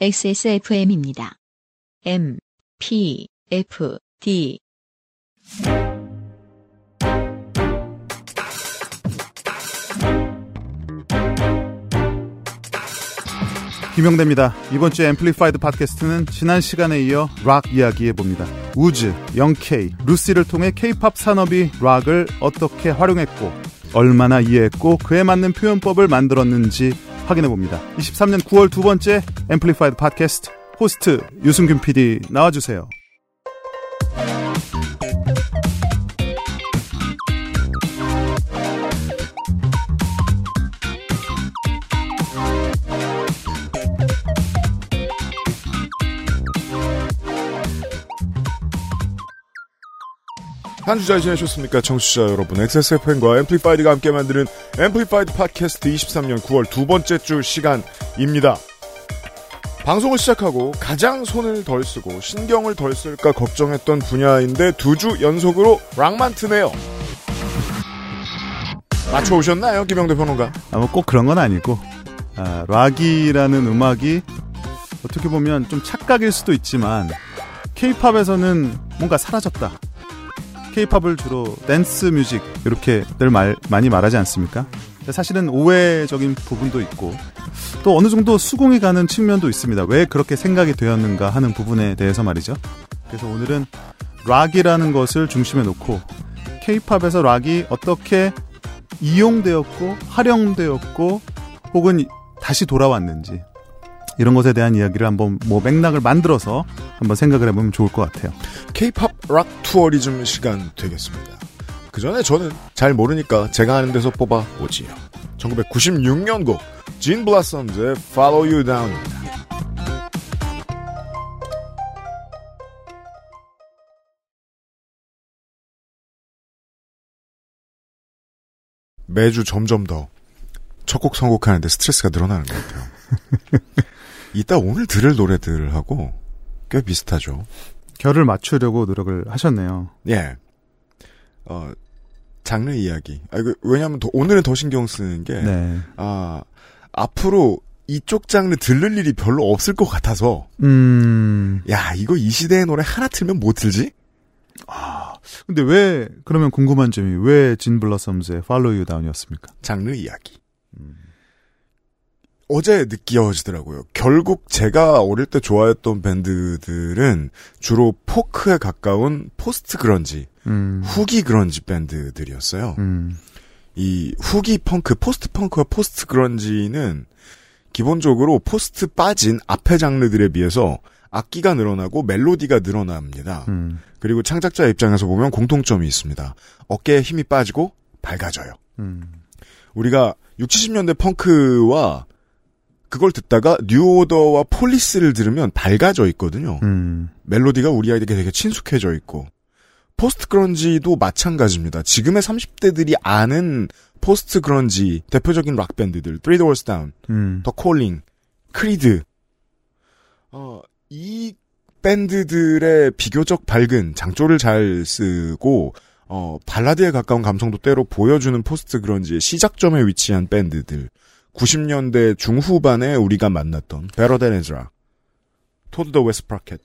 XSFM입니다. M, P, F, D. 김영대입니다. 이번 주 Amplified 팟캐스트는 지난 시간에 이어 락 이야기해 봅니다. 우즈, 영케이, 루시를 통해 케이팝 산업이 락을 어떻게 활용했고 얼마나 이해했고 그에 맞는 표현법을 만들었는지 확인해 봅니다. 23년 9월 두 번째 Amplified 팟캐스트 호스트 유승균 PD 나와주세요. 한 주 잘 지내셨습니까? 청취자 여러분. XSFM과 Amplified가 함께 만드는 Amplified 팟캐스트 23년 9월 두 번째 주 시간입니다. 방송을 시작하고 가장 손을 덜 쓰고 신경을 덜 쓸까 걱정했던 분야인데 두 주 연속으로 락만 트네요. 맞춰 오셨나요? 김영대 평론가. 아, 뭐 꼭 그런 건 아니고 아, 락이라는 음악이 어떻게 보면 좀 착각일 수도 있지만 케이팝에서는 뭔가 사라졌다. 케이팝을 주로 댄스 뮤직 이렇게들 말, 많이 말하지 않습니까? 사실은 오해적인 부분도 있고 또 어느 정도 수긍이 가는 측면도 있습니다. 왜 그렇게 생각이 되었는가 하는 부분에 대해서 말이죠. 그래서 오늘은 락이라는 것을 중심에 놓고 케이팝에서 락이 어떻게 이용되었고 활용되었고 혹은 다시 돌아왔는지 이런 것에 대한 이야기를 한번 뭐 맥락을 만들어서 한번 생각을 해보면 좋을 것 같아요. 케이팝 락 tourism 시간 되겠습니다. 그 전에 저는 잘 모르니까 제가 아는 데서 뽑아 보지요. 1996년 곡, Gin Blossoms의 Follow You Down입니다. 매주 점점 더 첫 곡 선곡하는데 스트레스가 늘어나는 것 같아요. 이따 오늘 들을 노래들하고 꽤 비슷하죠. 결을 맞추려고 노력을 하셨네요. 예. 어, 장르 이야기. 아, 이거 왜냐하면 더, 오늘은 더 신경 쓰는 게, 네. 아, 앞으로 이쪽 장르 들를 일이 별로 없을 것 같아서, 음. 야, 이거 이 시대의 노래 하나 틀면 못 틀지? 근데 왜 그러면 궁금한 점이 왜 진 블러썸즈의 Follow You Down이었습니까? 장르 이야기. 어제 느껴지더라고요. 결국 제가 어릴 때 좋아했던 밴드들은 주로 포크에 가까운 post grunge, 음. 후기 그런지 밴드들이었어요. 음. 이 후기 펑크, post punk와 post grunge는 기본적으로 post 빠진 앞의 장르들에 비해서 악기가 늘어나고 멜로디가 늘어납니다. 음. 그리고 창작자 입장에서 보면 공통점이 있습니다. 어깨에 힘이 빠지고 밝아져요. 음. 우리가 60, 70년대 펑크와 그걸 듣다가 New Order와 Police를 들으면 밝아져 있거든요. 음. 멜로디가 우리 아이에게 되게 친숙해져 있고 post grunge도 마찬가지입니다. 지금의 30대들이 아는 post grunge 대표적인 락 밴드들, Three Doors Down, 음. The Calling, Creed. 어, 이 밴드들의 비교적 밝은 장조를 잘 쓰고 어, 발라드에 가까운 감성도 때로 보여주는 post grunge의 시작점에 위치한 밴드들. 90년대 중후반에 우리가 만났던 Better Than Ezra, Toad the Wet Sprocket,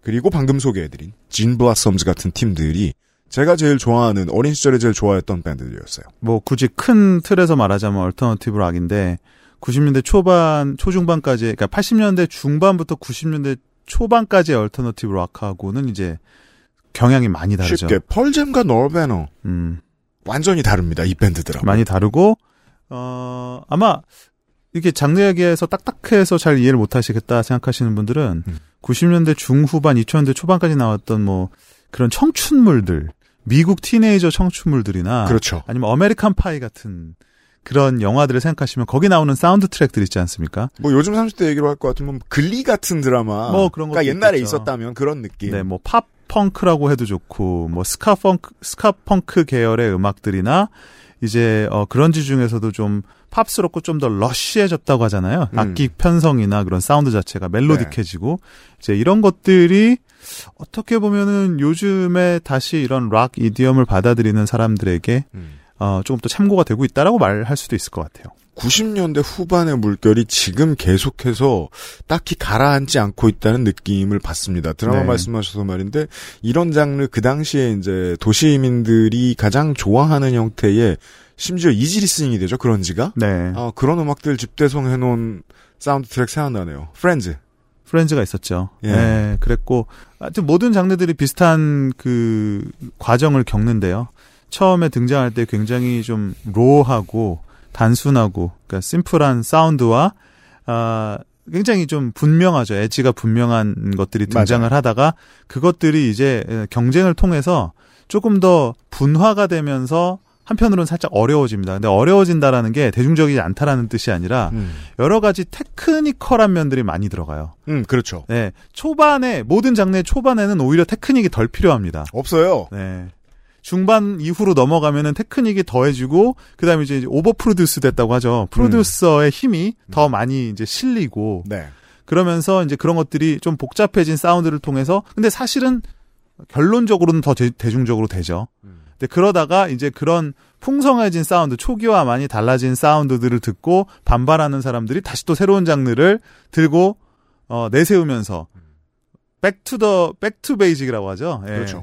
그리고 방금 소개해드린 Gin Blossoms 같은 팀들이 제가 제일 좋아하는 어린 시절에 제일 좋아했던 밴드들이었어요. 뭐 굳이 큰 틀에서 말하자면 alternative rock인데 90년대 초반 초중반까지 그러니까 80년대 중반부터 90년대 초반까지의 alternative rock하고는 이제 경향이 많이 다르죠. 쉽게 Pearl Jam과 Nirvana 음. 완전히 다릅니다. 이 밴드들하고. 많이 다르고 어 아마 이게 장르 얘기에서 딱딱해서 잘 이해를 못 하시겠다 생각하시는 분들은 음. 90년대 중후반 2000년대 초반까지 나왔던 뭐 그런 청춘물들 미국 teenager 청춘물들이나 그렇죠. 아니면 American Pie 같은 그런 영화들을 생각하시면 거기 나오는 사운드 트랙들 있지 않습니까? 뭐 요즘 30대 얘기로 할 것 같으면 Glee 같은 드라마. 뭐 그런 가 옛날에 있겠죠. 있었다면 그런 느낌. 네, 뭐 pop punk라고 해도 좋고 뭐 ska punk ska punk 계열의 음악들이나 이제 어 그런지 중에서도 좀 팝스럽고 좀 더 lush해졌다고 하잖아요. 음. 악기 편성이나 그런 사운드 자체가 melodic해지고 이제 이런 것들이 어떻게 보면은 요즘에 다시 이런 락 idiom을 받아들이는 사람들에게 음. 어 조금 더 참고가 되고 있다라고 말할 수도 있을 것 같아요. 90년대 후반의 물결이 지금 계속해서 딱히 가라앉지 않고 있다는 느낌을 받습니다. 드라마 네. 말씀하셔서 말인데 이런 장르 그 당시에 이제 도시민들이 가장 좋아하는 형태의 심지어 easy listening이 되죠 grunge가 네. 어, 그런 음악들 집대성 해 놓은 사운드 트랙 생각나네요. Friends. Friends가 있었죠. 예. 예. 그랬고 하여튼 모든 장르들이 비슷한 그 과정을 겪는데요. 처음에 등장할 때 굉장히 좀 raw하고 단순하고 그러니까 심플한 사운드와 아 굉장히 좀 분명하죠. 엣지가 분명한 것들이 등장을 맞아요. 하다가 그것들이 이제 경쟁을 통해서 조금 더 분화가 되면서 한편으로는 살짝 어려워집니다. 근데 어려워진다라는 게 대중적이지 않다라는 뜻이 아니라 음, 여러 가지 테크니컬한 면들이 많이 들어가요. 음, 그렇죠. 네, 초반에 모든 장르의 초반에는 오히려 테크닉이 덜 필요합니다. 없어요. 네. 중반 이후로 넘어가면은 테크닉이 더해지고 그다음에 이제 over produce 됐다고 하죠. 프로듀서의 힘이 더 많이 이제 실리고 네. 그러면서 이제 그런 것들이 좀 복잡해진 사운드를 통해서 근데 사실은 결론적으로는 더 대, 대중적으로 되죠. 근데 그러다가 이제 그런 풍성해진 사운드, 초기와 많이 달라진 사운드들을 듣고 반발하는 사람들이 다시 또 새로운 장르를 들고 어, 내세우면서 백투더 백투 베이직이라고 하죠. 예. 그렇죠.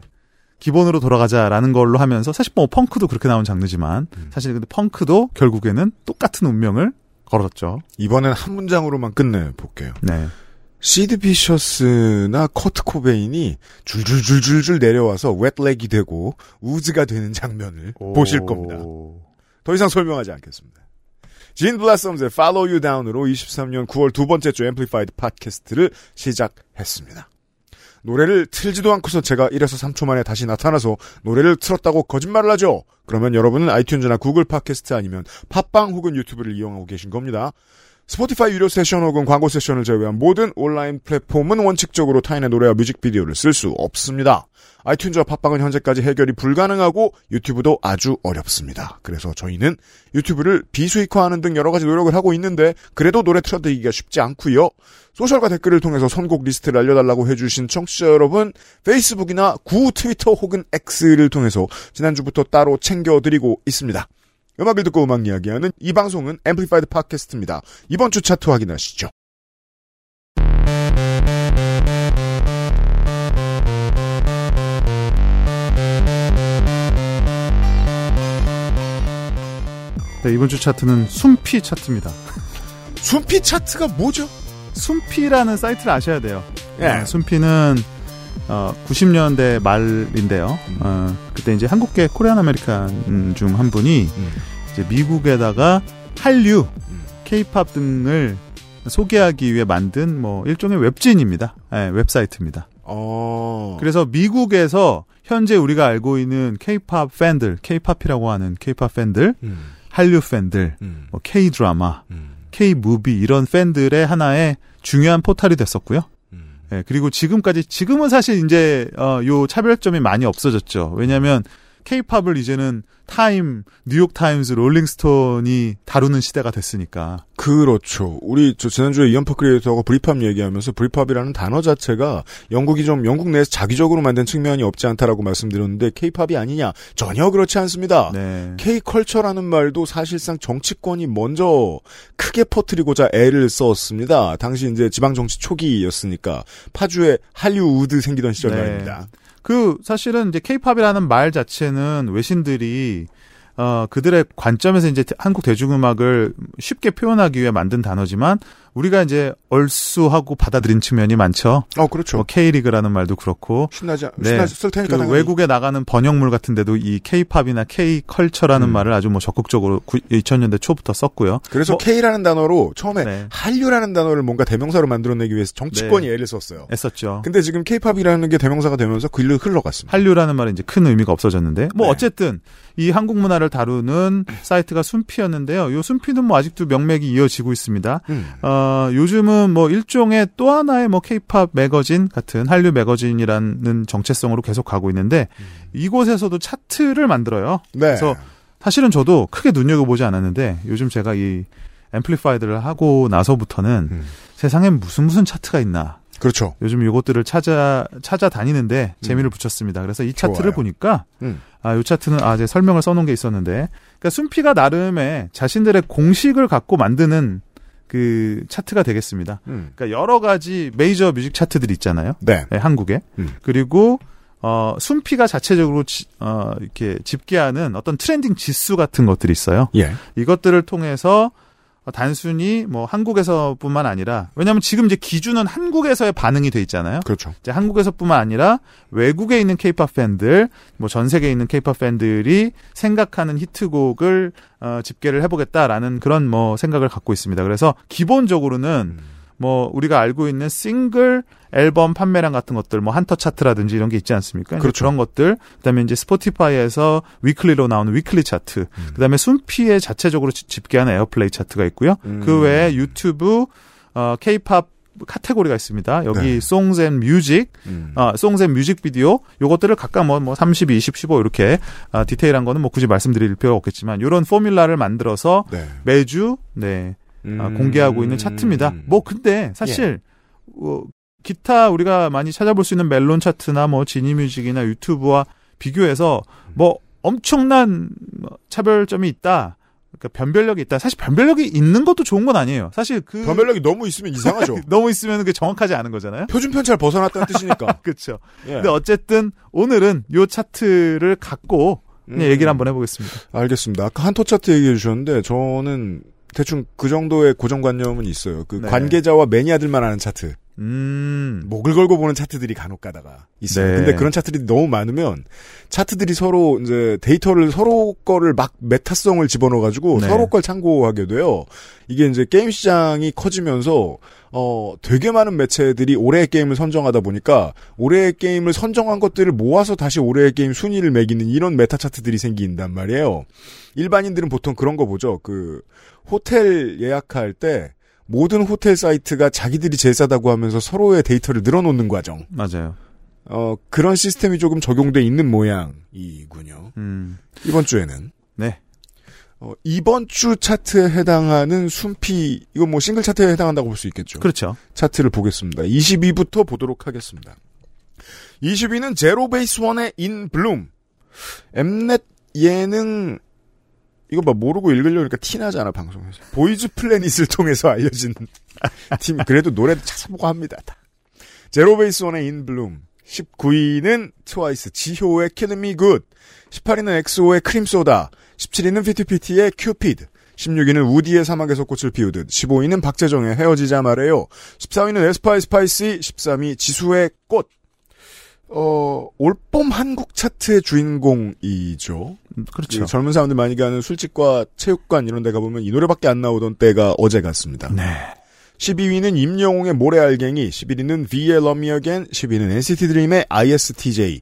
기본으로 돌아가자라는 걸로 하면서 사실 뭐 펑크도 그렇게 나온 장르지만 사실 근데 펑크도 결국에는 똑같은 운명을 걸었죠. 이번엔 한 문장으로만 끝내 볼게요. 네. Sid Vicious나 Kurt Cobain이 줄줄줄줄줄 내려와서 Wet Leg이 되고 WOODZ가 되는 장면을 보실 겁니다. 더 이상 설명하지 않겠습니다. Gin Blossoms의 Follow You Down으로 23년 9월 두 번째 주 Amplified 팟캐스트를 시작했습니다. 노래를 틀지도 않고서 제가 1에서 3초 만에 다시 나타나서 노래를 틀었다고 거짓말을 하죠. 그러면 여러분은 아이튠즈나 구글 팟캐스트 아니면 팟빵 혹은 유튜브를 이용하고 계신 겁니다. 스포티파이 유료 세션 혹은 광고 세션을 제외한 모든 온라인 플랫폼은 원칙적으로 타인의 노래와 뮤직비디오를 쓸 수 없습니다. 아이튠즈와 팟빵은 현재까지 해결이 불가능하고 유튜브도 아주 어렵습니다. 그래서 저희는 유튜브를 비수익화하는 등 여러 가지 노력을 하고 있는데 그래도 노래 틀어드리기가 쉽지 않고요. social과 댓글을 통해서 선곡 리스트를 알려달라고 해주신 청취자 여러분 페이스북이나 구 트위터 혹은 X를 통해서 지난주부터 따로 챙겨드리고 있습니다. 음악을 듣고 음악 이야기하는 이 방송은 Amplified 팟캐스트입니다. 이번 주 차트 확인하시죠. 네, 이번 주 차트는 Soompi 차트입니다. Soompi 차트가 뭐죠? Soompi라는 사이트를 아셔야 돼요. 예. 네, Soompi는 어, 90년대 말인데요. 어, 그때 이제 한국계 Korean American 중 한 분이 음. 이제 미국에다가 한류, 음. 케이팝 등을 소개하기 위해 만든 뭐 일종의 웹진입니다. 예, 웹사이트입니다. 어. 그래서 미국에서 현재 우리가 알고 있는 케이팝 팬들, 케이팝이라고 하는 케이팝 팬들, 음. 한류 팬들, 음. 뭐 K 드라마, 음. K movie 이런 팬들의 하나의 중요한 포털이 됐었고요. 음. 예, 그리고 지금까지 지금은 사실 이제 어, 요 차별점이 많이 없어졌죠. 왜냐하면 케이팝을 이제는 Time, New York Times, Rolling Stone이 다루는 시대가 됐으니까. 그렇죠. 우리 저 지난주에 이언퍼 creator가 Britpop 얘기하면서 Britpop이라는 단어 자체가 영국이 좀 영국 내에서 작위적으로 만든 측면이 없지 않다라고 말씀드렸는데 케이팝이 아니냐 전혀 그렇지 않습니다. 네. K컬처라는 말도 사실상 정치권이 먼저 크게 퍼뜨리고자 애를 썼습니다. 당시 이제 지방 정치 초기였으니까 파주에 할리우드 생기던 시절 네. 말입니다. 그 사실은 이제 케이팝이라는 말 자체는 외신들이 어 그들의 관점에서 이제 한국 대중음악을 쉽게 표현하기 위해 만든 단어지만 우리가 이제 얼쑤하고 받아들인 측면이 많죠. 어 그렇죠. 뭐 K리그라는 말도 그렇고 신나지 네. 신나지 쓸 테니까 그. 외국에 나가는 번역물 같은 데도 이 K-팝이나 K-컬처라는 음. 말을 아주 뭐 적극적으로 2000년대 초부터 썼고요. 그래서 뭐- K라는 단어로 처음에 네. 한류라는 단어를 뭔가 대명사로 만들어내기 위해서 정치권이 네. 애를 썼어요. 애썼죠. 근데 지금 K-팝이라는 게 대명사가 되면서 그 일로 흘러갔습니다. 한류라는 말은 이제 큰 의미가 없어졌는데 뭐 네. 어쨌든 이 한국 문화를 다루는 사이트가 순피였는데요. 요 순피는 뭐 아직도 명맥이 이어지고 있습니다. 음. 어, 요즘은 뭐 일종의 또 하나의 뭐 케이팝 매거진 같은 한류 매거진이라는 정체성으로 계속 가고 있는데 이곳에서도 차트를 만들어요. 네. 그래서 사실은 저도 크게 눈여겨보지 않았는데 요즘 제가 이 Amplified를 하고 나서부터는 음. 세상에 무슨 무슨 차트가 있나 그렇죠. 요즘 요것들을 찾아 찾아다니는데 재미를 붙였습니다. 그래서 이 차트를 좋아요. 보니까 음. 아, 요 차트는 아, 제 설명을 써 놓은 게 있었는데, 그러니까 Soompi가 나름의 자신들의 공식을 갖고 만드는 그 차트가 되겠습니다. 음. 그러니까 여러 가지 메이저 music 차트들이 있잖아요. 네. 네, 한국에. 음. 그리고 어, 순피가 자체적으로 지- 어, 이렇게 집계하는 어떤 트렌딩 지수 같은 것들이 있어요. 예. 이것들을 통해서 어, 단순히 뭐 한국에서뿐만 아니라 왜냐하면 지금 이제 기준은 한국에서의 반응이 돼 있잖아요. 그렇죠. 이제 한국에서뿐만 아니라 외국에 있는 케이팝 팬들, 뭐 전 세계에 있는 케이팝 팬들이 생각하는 히트곡을 어, 집계를 해보겠다라는 그런 뭐 생각을 갖고 있습니다. 그래서 기본적으로는 뭐 우리가 알고 있는 싱글 앨범 판매량 같은 것들, 뭐 한터 차트라든지 이런 게 있지 않습니까? 그렇죠. 그런 것들, 그다음에 이제 Spotify에서 weekly로 나오는 weekly 차트, 그다음에 Soompi에 자체적으로 지- 집계하는 airplay 차트가 있고요. 음. 그 외에 유튜브 어 케이팝 카테고리가 있습니다. 여기 네. songs and music, 음. 아, songs and music video 요것들을 각각 뭐, 뭐 32, 20, 15 이렇게 아, 디테일한 거는 뭐 굳이 말씀드릴 필요가 없겠지만 요런 formula를 만들어서 네. 매주 네 아, 음. 공개하고 있는 차트입니다. 뭐 근데 사실 어, 기타 우리가 많이 찾아볼 수 있는 멜론 차트나 뭐 지니뮤직이나 유튜브와 비교해서 뭐 엄청난 뭐 차별점이 있다. 그러니까 변별력이 있다. 사실 변별력이 있는 것도 좋은 건 아니에요. 사실 그 변별력이 너무 있으면 이상하죠. 너무 있으면 그게 정확하지 않은 거잖아요. 표준 편차를 벗어났다는 뜻이니까. 그렇죠. 예. 근데 어쨌든 오늘은 요 차트를 갖고 음. 얘기를 한번 해보겠습니다. 알겠습니다. 아까 한토 차트 얘기해 주셨는데 저는 대충 그 정도의 고정관념은 있어요. 그 네. 관계자와 매니아들만 아는 차트. 음, 목을 걸고 보는 차트들이 간혹 가다가 있어요. 네. 근데 그런 차트들이 너무 많으면 차트들이 서로 이제 데이터를 서로 거를 막 meta성을 집어넣어 가지고 네. 서로 걸 참고하게 돼요. 이게 이제 게임 시장이 커지면서 어 되게 많은 매체들이 올해의 게임을 선정하다 보니까 올해의 게임을 선정한 것들을 모아서 다시 올해의 게임 순위를 매기는 이런 meta 차트들이 생긴단 말이에요. 일반인들은 보통 그런 거 보죠. 그 호텔 예약할 때 모든 호텔 사이트가 자기들이 제일 싸다고 하면서 서로의 데이터를 늘어놓는 과정. 맞아요. 어, 그런 시스템이 조금 적용돼 있는 모양이군요. 음, 이번 주에는. 네. 어, 이번 주 차트에 해당하는 Soompi, 이거 뭐 싱글 차트에 해당한다고 볼 수 있겠죠. 그렇죠. 차트를 보겠습니다. 20위부터 보도록 하겠습니다. 20위는 ZEROBASEONE의 In Bloom. Mnet 예능 이거 봐 모르고 읽으려니까 티 나잖아 방송에서. Boys Planet을 통해서 알려진 팀 그래도 노래도 찾아보고 합니다. 다. ZEROBASEONE의 In Bloom. 19위는 트와이스 지효의 Killin' Me Good. 18위는 EXO의 Cream Soda. 17위는 FIFTY FIFTY의 Cupid. 16위는 우디의 사막에서 꽃을 피우듯, 15위는 박재정의 헤어지자 말해요, 14위는 aespa의 Spicy, 13위 지수의 꽃. 어, 올봄 한국 차트의 주인공이죠. 음, 그렇죠. 이 젊은 사람들 많이 가는 술집과 체육관 이런 데 가보면 이 노래밖에 안 나오던 때가 어제 같습니다. 네. 12위는 임영웅의 모래알갱이, 11위는 V의 Love Me Again, 10위는 NCT DREAM의 ISTJ,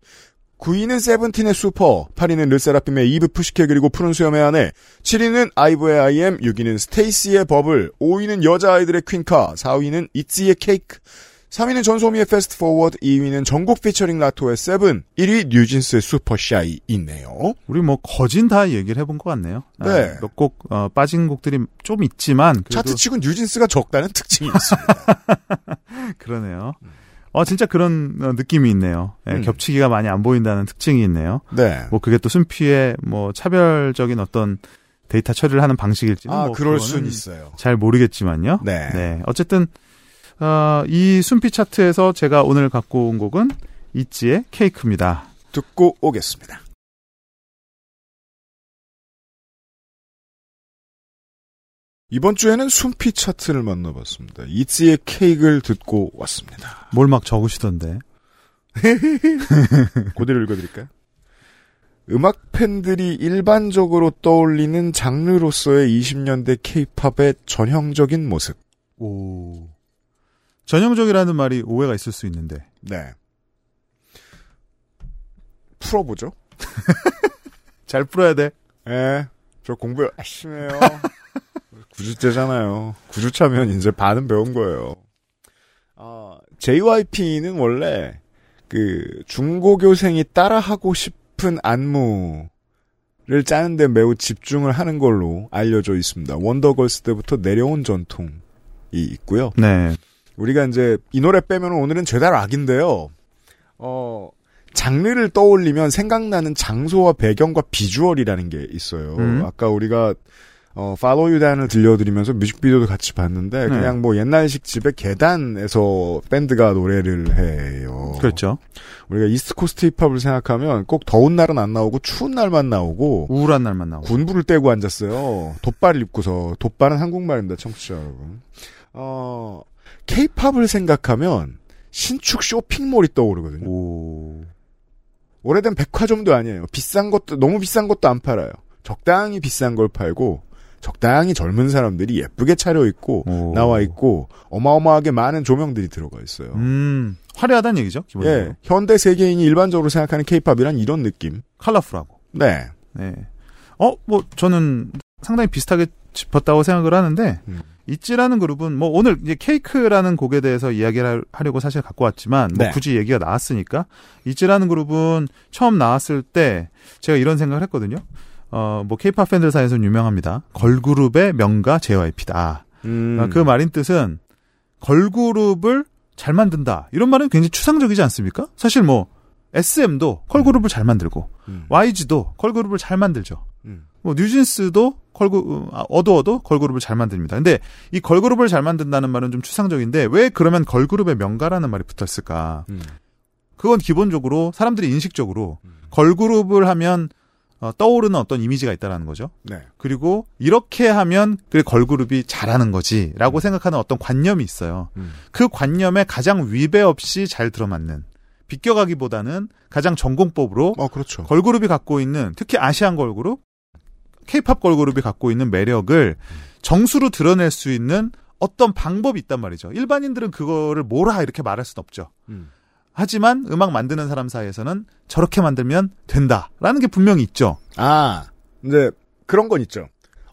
9위는 SEVENTEEN의 Super, 8위는 LE SSERAFIM의 Eve, Psyche 그리고 푸른 수염의 아내, 7위는 IVE의 I AM, 6위는 STAYC의 Bubble, 5위는 여자아이들의 퀸카, 4위는 ITZY의 Cake, 3위는 전소미의 Fast Forward, 2위는 정국 featuring Latto의 Seven, 1위 NewJeans의 Super Shy 있네요. 우리 뭐 거진 다 얘기를 해본 것 같네요. 네. 몇곡 어, 빠진 곡들이 좀 있지만 그래도 차트 치고 NewJeans가 적다는 특징이 있습니다. 그러네요. 어 진짜 그런 어, 느낌이 있네요. 예, 음. 겹치기가 많이 안 보인다는 특징이 있네요. 네. 뭐 그게 또 Soompi의 뭐 차별적인 어떤 데이터 처리를 하는 방식일지는 아, 뭐 그럴 순 있어요. 잘 모르겠지만요. 네. 어쨌든 어, 이 순피 차트에서 제가 오늘 갖고 온 곡은 이지의 케이크입니다. 듣고 오겠습니다. 이번 주에는 순피 차트를 만나봤습니다. 이츠의 케이크를 듣고 왔습니다. 뭘 막 적으시던데. 그대로 읽어드릴까요? 음악 팬들이 일반적으로 떠올리는 장르로서의 20년대 케이팝의 전형적인 모습. 오. 전형적이라는 말이 오해가 있을 수 있는데. 네. 풀어보죠. 잘 풀어야 돼. 예. 저 공부 열심히 해요. 9주째잖아요. 9주차면 이제 반은 배운 거예요. 아, JYP는 원래 그 중고교생이 따라하고 싶은 안무를 짜는데 매우 집중을 하는 걸로 알려져 있습니다. 원더걸스 때부터 내려온 전통이 있고요. 네. 우리가 이제 이 노래 빼면 오늘은 죄다 락인데요. 어, 장르를 떠올리면 생각나는 장소와 배경과 비주얼이라는 게 있어요. 음. 아까 우리가 어, Follow You Down을 들려드리면서 뮤직비디오도 같이 봤는데 네. 그냥 뭐 옛날식 집의 계단에서 밴드가 노래를 해요. 그렇죠. 우리가 East Coast 힙합을 생각하면 꼭 더운 날은 안 나오고 추운 날만 나오고 우울한 날만 나오고. 군불을 떼고 앉았어요. 돕바를 입고서 돕바는 한국말입니다, 청취자 여러분. 어, 케이팝을 생각하면 신축 쇼핑몰이 떠오르거든요. 오. 오래된 백화점도 아니에요. 비싼 것도 너무 비싼 것도 안 팔아요. 적당히 비싼 걸 팔고 적당히 젊은 사람들이 예쁘게 차려 입고 오. 나와 있고 어마어마하게 많은 조명들이 들어가 있어요. 음, 화려하다는 얘기죠, 기본적으로. 예, 현대 세계인이 일반적으로 생각하는 케이팝이란 이런 느낌. 컬러풀하고. 네. 네. 어, 뭐, 저는 상당히 비슷하게 짚었다고 생각을 하는데, 음. 있지라는 그룹은 뭐 오늘 이제 케이크라는 곡에 대해서 이야기를 하려고 사실 갖고 왔지만 뭐 네. 굳이 얘기가 나왔으니까 있지라는 그룹은 처음 나왔을 때 제가 이런 생각을 했거든요. 어, 뭐 케이팝 팬들 사이에서는 유명합니다. 걸그룹의 명가 JYP다. 음. 그 말인 뜻은 걸그룹을 잘 만든다. 이런 말은 굉장히 추상적이지 않습니까? 사실 뭐 SM도 걸그룹을 잘 만들고 음. YG도 걸그룹을 잘 만들죠. 음. 뭐 뉴진스도 걸그 아, 어도어도 걸그룹을 잘 만듭니다. 근데 이 걸그룹을 잘 만든다는 말은 좀 추상적인데 왜 그러면 걸그룹의 명가라는 말이 붙었을까? 음. 그건 기본적으로 사람들이 인식적으로 음. 걸그룹을 하면 어, 떠오르는 어떤 이미지가 있다라는 거죠. 네. 그리고 이렇게 하면 그래 걸그룹이 잘하는 거지라고 생각하는 어떤 관념이 있어요. 음. 그 관념에 가장 위배 없이 잘 들어맞는 비껴가기보다는 가장 전공법으로 어, 그렇죠. 걸그룹이 갖고 있는 특히 아시안 걸그룹, 케이팝 걸그룹이 갖고 있는 매력을 정수로 드러낼 수 있는 어떤 방법이 있단 말이죠. 일반인들은 그거를 뭐라 이렇게 말할 수는 없죠. 음. 하지만 음악 만드는 사람 사이에서는 저렇게 만들면 된다라는 게 분명히 있죠. 아, 이제 그런 건 있죠.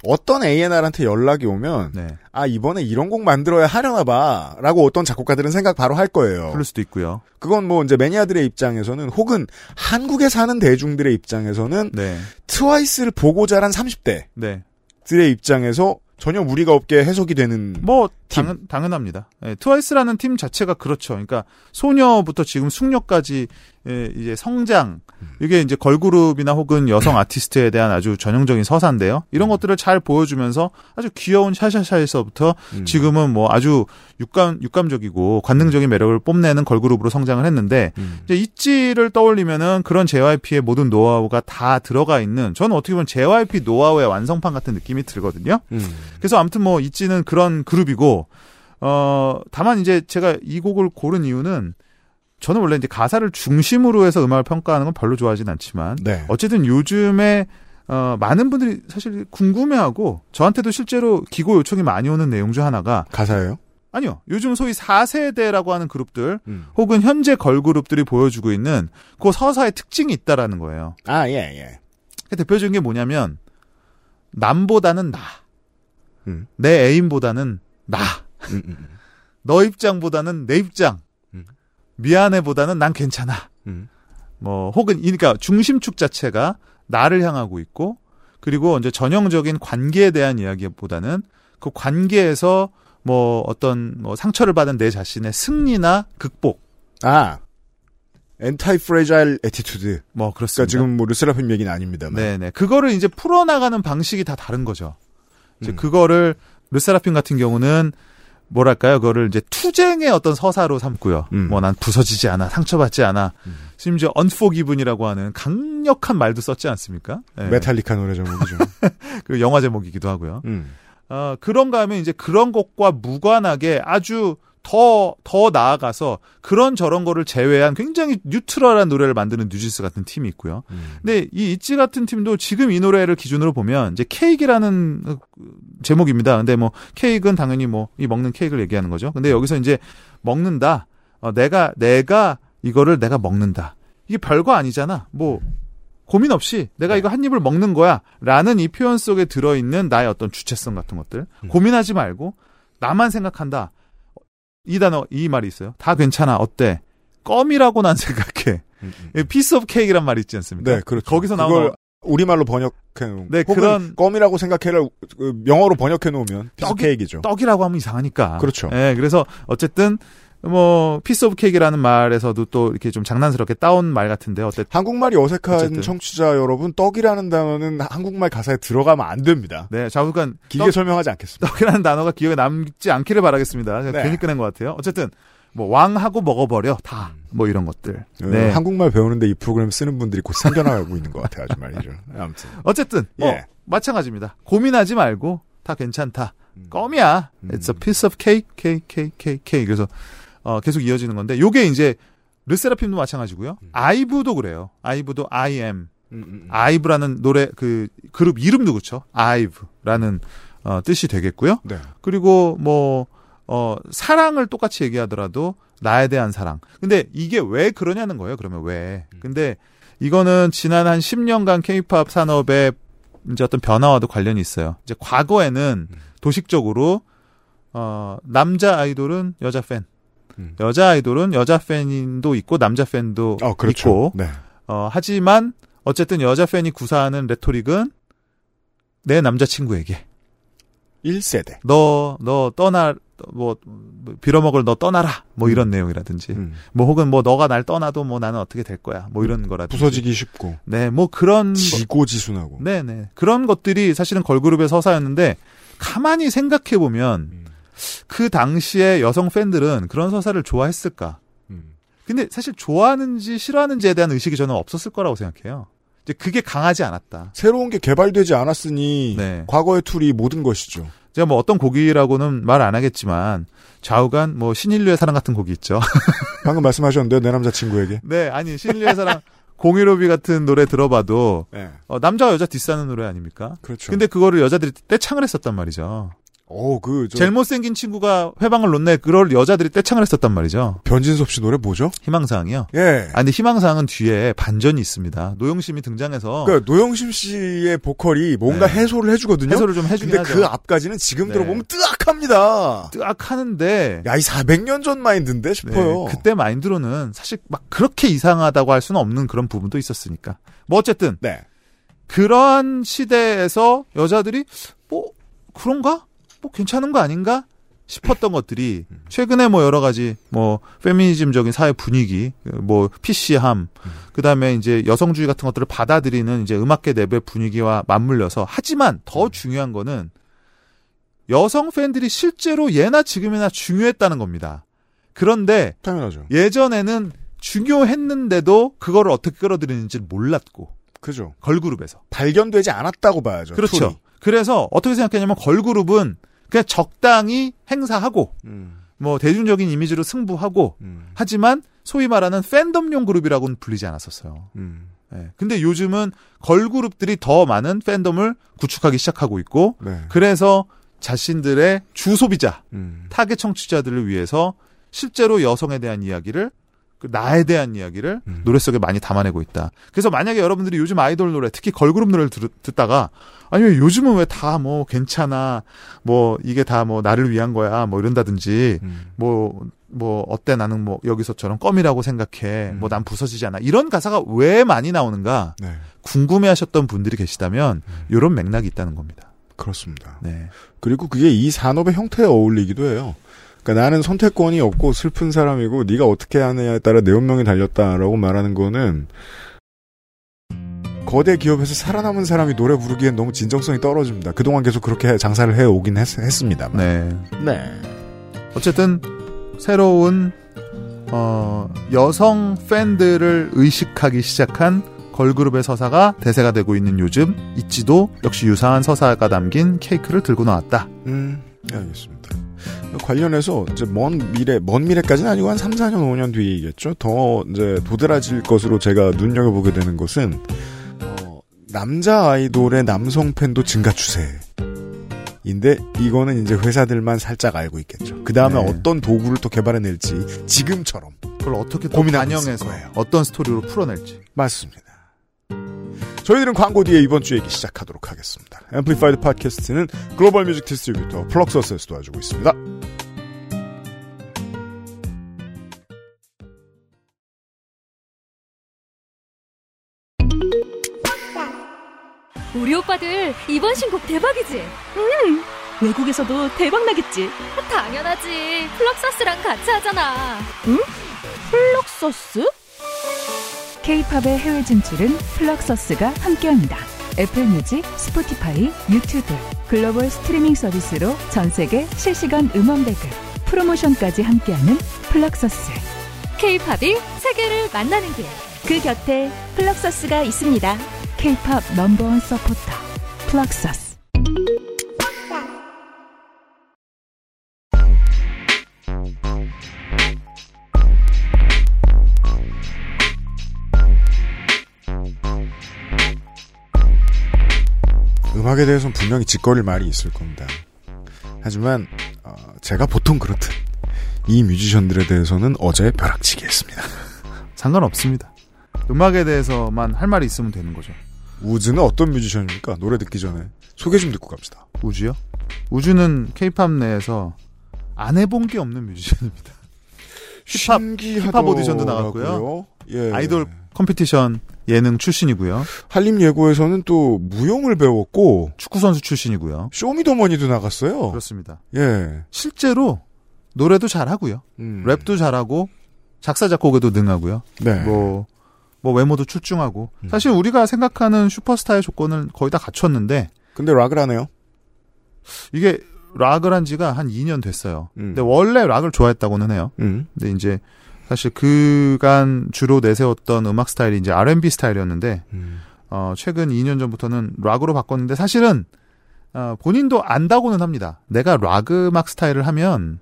어떤 A&R한테 연락이 오면 네. 아 이번에 이런 곡 만들어야 하려나 봐라고 어떤 작곡가들은 생각 바로 할 거예요. 그럴 수도 있고요. 그건 뭐 이제 매니아들의 입장에서는 혹은 한국에 사는 대중들의 입장에서는 네. 트와이스를 보고 자란 30대들의 네. 입장에서 전혀 무리가 없게 해석이 되는 뭐 팀. 당연, 당연합니다. 예, 트와이스라는 팀 자체가 그렇죠. 그러니까 소녀부터 지금 숙녀까지 예, 이제 성장 이게 이제 걸그룹이나 혹은 여성 아티스트에 대한 아주 전형적인 서사인데요. 이런 것들을 잘 보여주면서 아주 귀여운 샤샤샤에서부터 음. 지금은 뭐 아주 육감 육감적이고 관능적인 매력을 뽐내는 걸그룹으로 성장을 했는데 음. 이제 있지를 떠올리면은 그런 JYP의 모든 노하우가 다 들어가 있는 저는 어떻게 보면 JYP 노하우의 완성판 같은 느낌이 들거든요. 음. 그래서 아무튼 뭐 있지는 그런 그룹이고 어 다만 이제 제가 이 곡을 고른 이유는 저는 원래 이제 가사를 중심으로 해서 음악을 평가하는 건 별로 좋아하진 않지만 네. 어쨌든 요즘에 어 많은 분들이 사실 궁금해하고 저한테도 실제로 기고 요청이 많이 오는 내용 중 하나가 가사예요? 아니요. 요즘 소위 4세대라고 하는 그룹들 음. 혹은 현재 걸그룹들이 보여주고 있는 그 서사의 특징이 있다라는 거예요. 아, 예, 예. 그 대표적인 게 뭐냐면 남보다는 나. 음. 내 애인보다는 나. 음, 음, 너 입장보다는 내 입장. 음. 미안해보다는 난 괜찮아. 음. 뭐 혹은 그러니까 중심축 자체가 나를 향하고 있고 그리고 이제 전형적인 관계에 대한 이야기보다는 그 관계에서 뭐 어떤 뭐 상처를 받은 내 자신의 승리나 극복 아, anti-fragile attitude. 뭐 그러니까 그렇습니다. 지금 뭐 LE SSERAFIM 얘기는 아닙니다만. 네 네 그거를 이제 풀어 나가는 방식이 다 다른 거죠. 이제 음. 그거를 르세라핌 같은 경우는 뭐랄까요? 그거를 이제 투쟁의 어떤 서사로 삼고요. 음. 뭐난 부서지지 않아, 상처받지 않아. 음. 심지어 unforgiven이라고 하는 강력한 말도 썼지 않습니까? 예. 메탈리카 노래 제목이죠. 그 영화 제목이기도 하고요. 음. 어, 그런가 하면 이제 그런 것과 무관하게 아주 더, 더 나아가서 그런 저런 거를 제외한 굉장히 뉴트럴한 노래를 만드는 뉴진스 같은 팀이 있고요. 음. 근데 이 있지 같은 팀도 지금 이 노래를 기준으로 보면 이제 케이크라는 어, 제목입니다. 근데 뭐 케이크는 당연히 뭐 이 먹는 케이크를 얘기하는 거죠. 근데 여기서 이제 먹는다. 어, 내가 내가 이거를 내가 먹는다. 이게 별거 아니잖아. 뭐 고민 없이 내가 이거 한 입을 먹는 거야. 라는 이 표현 속에 들어있는 나의 어떤 주체성 같은 것들. 음. 고민하지 말고 나만 생각한다. 이 단어, 이 말이 있어요. 다 괜찮아. 어때? 껌이라고 난 생각해. 음, 음. piece of cake란 말이 있지 않습니까? 네, 그렇죠. 거기서 나오는 우리말로 번역해 놓으면 네, 그런- 껌이라고 생각해를 그 영어로 번역해 놓으면 piece 떡이- cake이죠. 떡이라고 하면 이상하니까. 그렇죠. 예, 그래서 어쨌든 뭐 piece of cake라는 말에서도 또 이렇게 좀 장난스럽게 따온 말 같은데 어쨌든 한국말이 어색한 어쨌든. 청취자 여러분, 떡이라는 단어는 한국말 가사에 들어가면 안 됩니다. 네, 좌우간 길게 떡, 설명하지 않겠습니다. 떡이라는 단어가 기억에 남지 않기를 바라겠습니다. 제가 네. 괜히 꺼낸 것 같아요. 어쨌든 뭐 왕하고 먹어버려 다 뭐 이런 것들. 네. 어, 한국말 배우는데 이 프로그램 쓰는 분들이 곧 생겨나가고 있는 것 같아요, 아주 말이죠. 아무튼. 어쨌든 뭐 예. 마찬가지입니다. 고민하지 말고 다 괜찮다. 음. 껌이야. 음. It's a piece of cake, cake, cake, cake, cake. 그래서 어, 계속 이어지는 건데 요게 이제 르세라핌도 마찬가지고요. 음. 아이브도 그래요. 아이브도 I am. 음, 음, 아이브라는 노래 그 그룹 이름도 그렇죠. 아이브라는 어, 뜻이 되겠고요. 네. 그리고 뭐 어, 사랑을 똑같이 얘기하더라도 나에 대한 사랑. 근데 이게 왜 그러냐는 거예요. 그러면 왜? 근데 이거는 지난 한 10년간 케이팝 산업의 이제 어떤 변화와도 관련이 있어요. 이제 과거에는 도식적으로 어, 남자 아이돌은 여자 팬, 음. 여자 아이돌은 여자 팬도 있고 남자 팬도 어, 그렇죠. 있고 네. 어, 하지만 어쨌든 여자 팬이 구사하는 레토릭은 내 남자친구에게 1세대. 너, 너 떠나, 뭐, 빌어먹을 너 떠나라. 뭐 이런 내용이라든지. 음. 뭐 혹은 뭐 너가 날 떠나도 뭐 나는 어떻게 될 거야. 뭐 이런 거라든지. 부서지기 쉽고, 네, 뭐 그런. 거- 지고지순하고. 네네. 그런 것들이 사실은 걸그룹의 서사였는데 가만히 생각해 보면 음. 그 당시에 여성 팬들은 그런 서사를 좋아했을까? 음. 근데 사실 좋아하는지 싫어하는지에 대한 의식이 저는 없었을 거라고 생각해요. 이제 그게 강하지 않았다. 새로운 게 개발되지 않았으니, 네. 과거의 tool이 모든 것이죠. 제가 뭐 어떤 곡이라고는 말 안 하겠지만 좌우간 뭐 신인류의 사랑 같은 곡이 있죠. 방금 말씀하셨는데요, 내 남자친구에게. 네, 아니 신인류의 사랑 공일오비 같은 노래 들어봐도 네. 어, 남자와 여자 diss하는 노래 아닙니까? 그렇죠. 근데 그거를 여자들이 떼창을 했었단 말이죠. 오, 그, 저, 제일 못생긴 친구가 회방을 놓네 그걸 여자들이 떼창을 했었단 말이죠. 변진섭 씨 노래 뭐죠? 희망사항이요. 예. 아 근데 희망사항은 뒤에 반전이 있습니다. 노영심이 등장해서 그러니까 노영심 씨의 보컬이 뭔가 네. 해소를 해주거든요. 해소를 좀 해주긴 근데 하죠. 그 앞까지는 지금 네. 들어보면 뜨악합니다. 뜨악하는데 야, 이 400년 전 마인드인데 네, 싶어요. 그때 마인드로는 사실 막 그렇게 이상하다고 할 수는 없는 그런 부분도 있었으니까. 뭐 어쨌든 네. 그러한 시대에서 여자들이 뭐 그런가? 뭐 괜찮은 거 아닌가? 싶었던 것들이 최근에 뭐 여러 가지 뭐 페미니즘적인 사회 분위기, 뭐 PC함, 그다음에 이제 여성주의 같은 것들을 받아들이는 이제 음악계 내부의 분위기와 맞물려서 하지만 더 중요한 거는 여성 팬들이 실제로 예나 지금이나 중요했다는 겁니다. 그런데 당연하죠. 예전에는 중요했는데도 그거를 어떻게 끌어들이는지 몰랐고 그죠. 걸그룹에서 발견되지 않았다고 봐야죠. 그렇죠. 툴이. 그래서 어떻게 생각했냐면 걸그룹은 그냥 적당히 행사하고 음, 뭐 대중적인 이미지로 승부하고 음, 하지만 소위 말하는 팬덤용 그룹이라고는 불리지 않았었어요. 음. 예. 근데 요즘은 걸그룹들이 더 많은 팬덤을 구축하기 시작하고 있고 네. 그래서 자신들의 주 소비자 음. 타겟 청취자들을 위해서 실제로 여성에 대한 이야기를 그 나에 대한 이야기를 음. 노래 속에 많이 담아내고 있다. 그래서 만약에 여러분들이 요즘 아이돌 노래, 특히 걸그룹 노래를 들, 듣다가 아니 왜 요즘은 왜 다 뭐 괜찮아, 뭐 이게 다 뭐 나를 위한 거야, 뭐 이런다든지 음. 뭐뭐 어때 나는 뭐 여기서처럼 껌이라고 생각해, 음. 뭐난 부서지지 않아 이런 가사가 왜 많이 나오는가 네. 궁금해하셨던 분들이 계시다면 이런 맥락이 있다는 겁니다. 그렇습니다. 네, 그리고 그게 이 산업의 형태에 어울리기도 해요. 그러니까 나는 선택권이 없고 슬픈 사람이고 네가 어떻게 하느냐에 따라 내 운명이 달렸다라고 말하는 거는 거대 기업에서 살아남은 사람이 노래 부르기엔 너무 진정성이 떨어집니다. 그동안 계속 그렇게 장사를 해 오긴 했, 습니다 네. 네. 어쨌든 새로운 어, 여성 팬들을 의식하기 시작한 걸그룹의 서사가 대세가 되고 있는 요즘 있지도 역시 유사한 서사가 담긴 케이크를 들고 나왔다. 음, 네, 알겠습니다. 관련해서 이제 먼 미래, 먼 미래까지는 아니고 한 3, 4년, 5년 뒤이겠죠. 더 이제 도드라질 것으로 제가 눈여겨보게 되는 것은 어, 남자 아이돌의 남성 팬도 증가 추세인데 이거는 이제 회사들만 살짝 알고 있겠죠. 그 다음에 네. 어떤 도구를 또 개발해낼지 지금처럼 그걸 어떻게 거예요. 어떤 스토리로 풀어낼지. 맞습니다. 저희들은 광고 뒤에 이번 주 얘기 시작하도록 하겠습니다. 앰플리파이드 팟캐스트는 global music distributor 플럭서스에서 도와주고 있습니다. 우리 오빠들 이번 신곡 대박이지? 외국에서도 대박 나겠지. 당연하지. 플럭서스랑 같이 하잖아. 플럭서스? K-팝의 해외 진출은 플럭서스가 함께합니다. 애플 뮤직, 스포티파이, 유튜브, 글로벌 스트리밍 서비스로 전 세계 실시간 음원 배급, 프로모션까지 함께하는 플럭서스. K-팝이 세계를 만나는 길. 그 곁에 플럭서스가 있습니다. K-팝 넘버원 서포터 플럭서스. 음악에 대해서는 분명히 짓거릴 말이 있을 겁니다. 하지만 어, 제가 보통 그렇듯 이 뮤지션들에 대해서는 어제 벼락치기 했습니다. 상관없습니다. 음악에 대해서만 할 말이 있으면 되는 거죠. 우즈는 어떤 뮤지션입니까? 노래 듣기 전에 소개 좀 듣고 갑시다. 우주요? 우주는 케이팝 내에서 안 해본 게 없는 뮤지션입니다. 힙합. 힙합 오디션도 나갔고요. 예. 아이돌 competition 예능 출신이고요. 한림예고에서는 또 무용을 배웠고 축구 선수 출신이고요. 쇼미더머니도 나갔어요. 그렇습니다. 예. 실제로 노래도 잘하고요. 음. 랩도 잘하고 작사 작곡에도 능하고요. 네. 뭐, 뭐 외모도 출중하고 음. 사실 우리가 생각하는 슈퍼스타의 조건을 거의 다 갖췄는데 근데 락을 하네요. 이게 락을 한 지가 한 2년 됐어요. 음. 근데 원래 락을 좋아했다고는 해요. 음. 근데 이제 사실 그간 주로 내세웠던 음악 스타일이 이제 R&B 스타일이었는데 음. 어 최근 2년 전부터는 락으로 바꿨는데 사실은 어, 본인도 안다고는 합니다. 내가 락 음악 스타일을 하면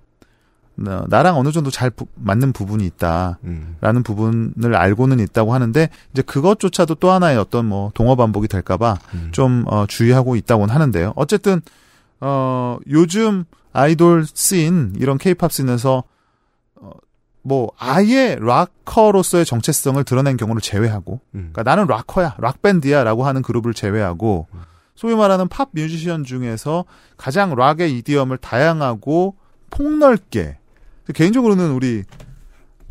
어, 나랑 어느 정도 잘 부- 맞는 부분이 있다. 음. 라는 부분을 알고는 있다고 하는데 이제 그것조차도 또 하나의 어떤 뭐 동어 반복이 될까봐 음. 좀 어, 주의하고 있다고는 하는데요. 어쨌든 어 요즘 아이돌 씬 이런 케이팝 scene에서 어, 뭐 아예 락커로서의 정체성을 드러낸 경우를 제외하고 음. 그러니까 나는 락커야 락 밴드야라고 하는 그룹을 제외하고 소위 말하는 팝 뮤지션 중에서 가장 락의 idiom을 다양하고 폭넓게 개인적으로는 우리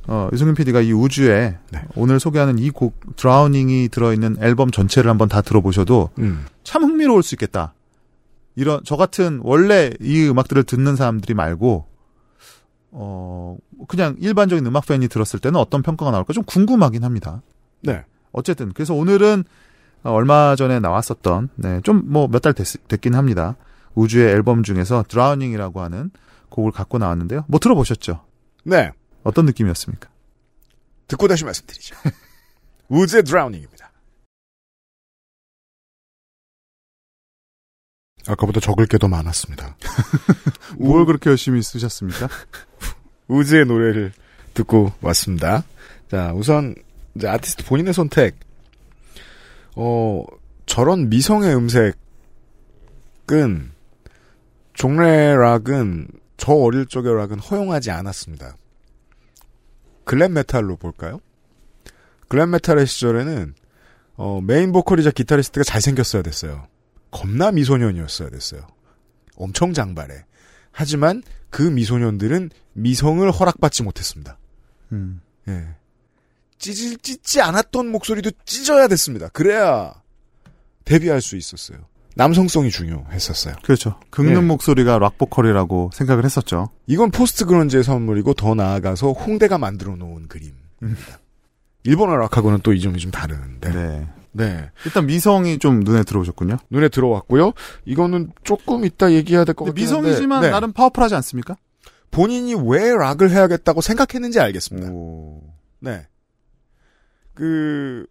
어, 유승균 PD가 이 우즈의 네. 오늘 소개하는 이 곡 Drowning이 들어있는 앨범 전체를 한번 다 들어보셔도 음. 참 흥미로울 수 있겠다. 이런 저 같은 원래 이 음악들을 듣는 사람들이 말고 어 그냥 일반적인 음악 팬이 들었을 때는 어떤 평가가 나올까 좀 궁금하긴 합니다. 네. 어쨌든 그래서 오늘은 어, 얼마 전에 나왔었던 네, 좀 뭐 몇 달 됐긴 합니다. 우주의 앨범 중에서 드라우닝이라고 하는 곡을 갖고 나왔는데요. 뭐 들어보셨죠? 네. 어떤 느낌이었습니까? 듣고 다시 말씀드리죠. 우즈의 드라우닝입니다. 아까보다 적을 게 더 많았습니다. 뭘 그렇게 열심히 쓰셨습니까? 우즈의 노래를 듣고 왔습니다. 자, 우선 이제 아티스트 본인의 선택. 어, 저런 미성의 음색은 종래 락은 저 어릴 적의 락은 허용하지 않았습니다. 글램 메탈로 볼까요? 글램 메탈의 시절에는 어, 메인 보컬이자 기타리스트가 잘생겼어야 됐어요. 겁나 미소년이었어야 됐어요. 엄청 장발에. 하지만 그 미소년들은 미성을 허락받지 못했습니다. 음. 예. 찢을, 찢지 않았던 목소리도 찢어야 됐습니다. 그래야 데뷔할 수 있었어요. 남성성이 중요했었어요. 그렇죠. 긁는 예. 목소리가 락 보컬이라고 생각을 했었죠. 이건 post grunge의 선물이고 더 나아가서 홍대가 만들어 놓은 그림입니다. 일본어 락하고는 또 이 점이 좀 다른데. 네. 네. 일단 미성이 좀 눈에 들어오셨군요. 눈에 들어왔고요. 이거는 조금 이따 얘기해야 될것 한데 미성이지만 네. 나름 파워풀하지 않습니까? 본인이 왜 락을 해야겠다고 생각했는지 알겠습니다. 오. 네. 그,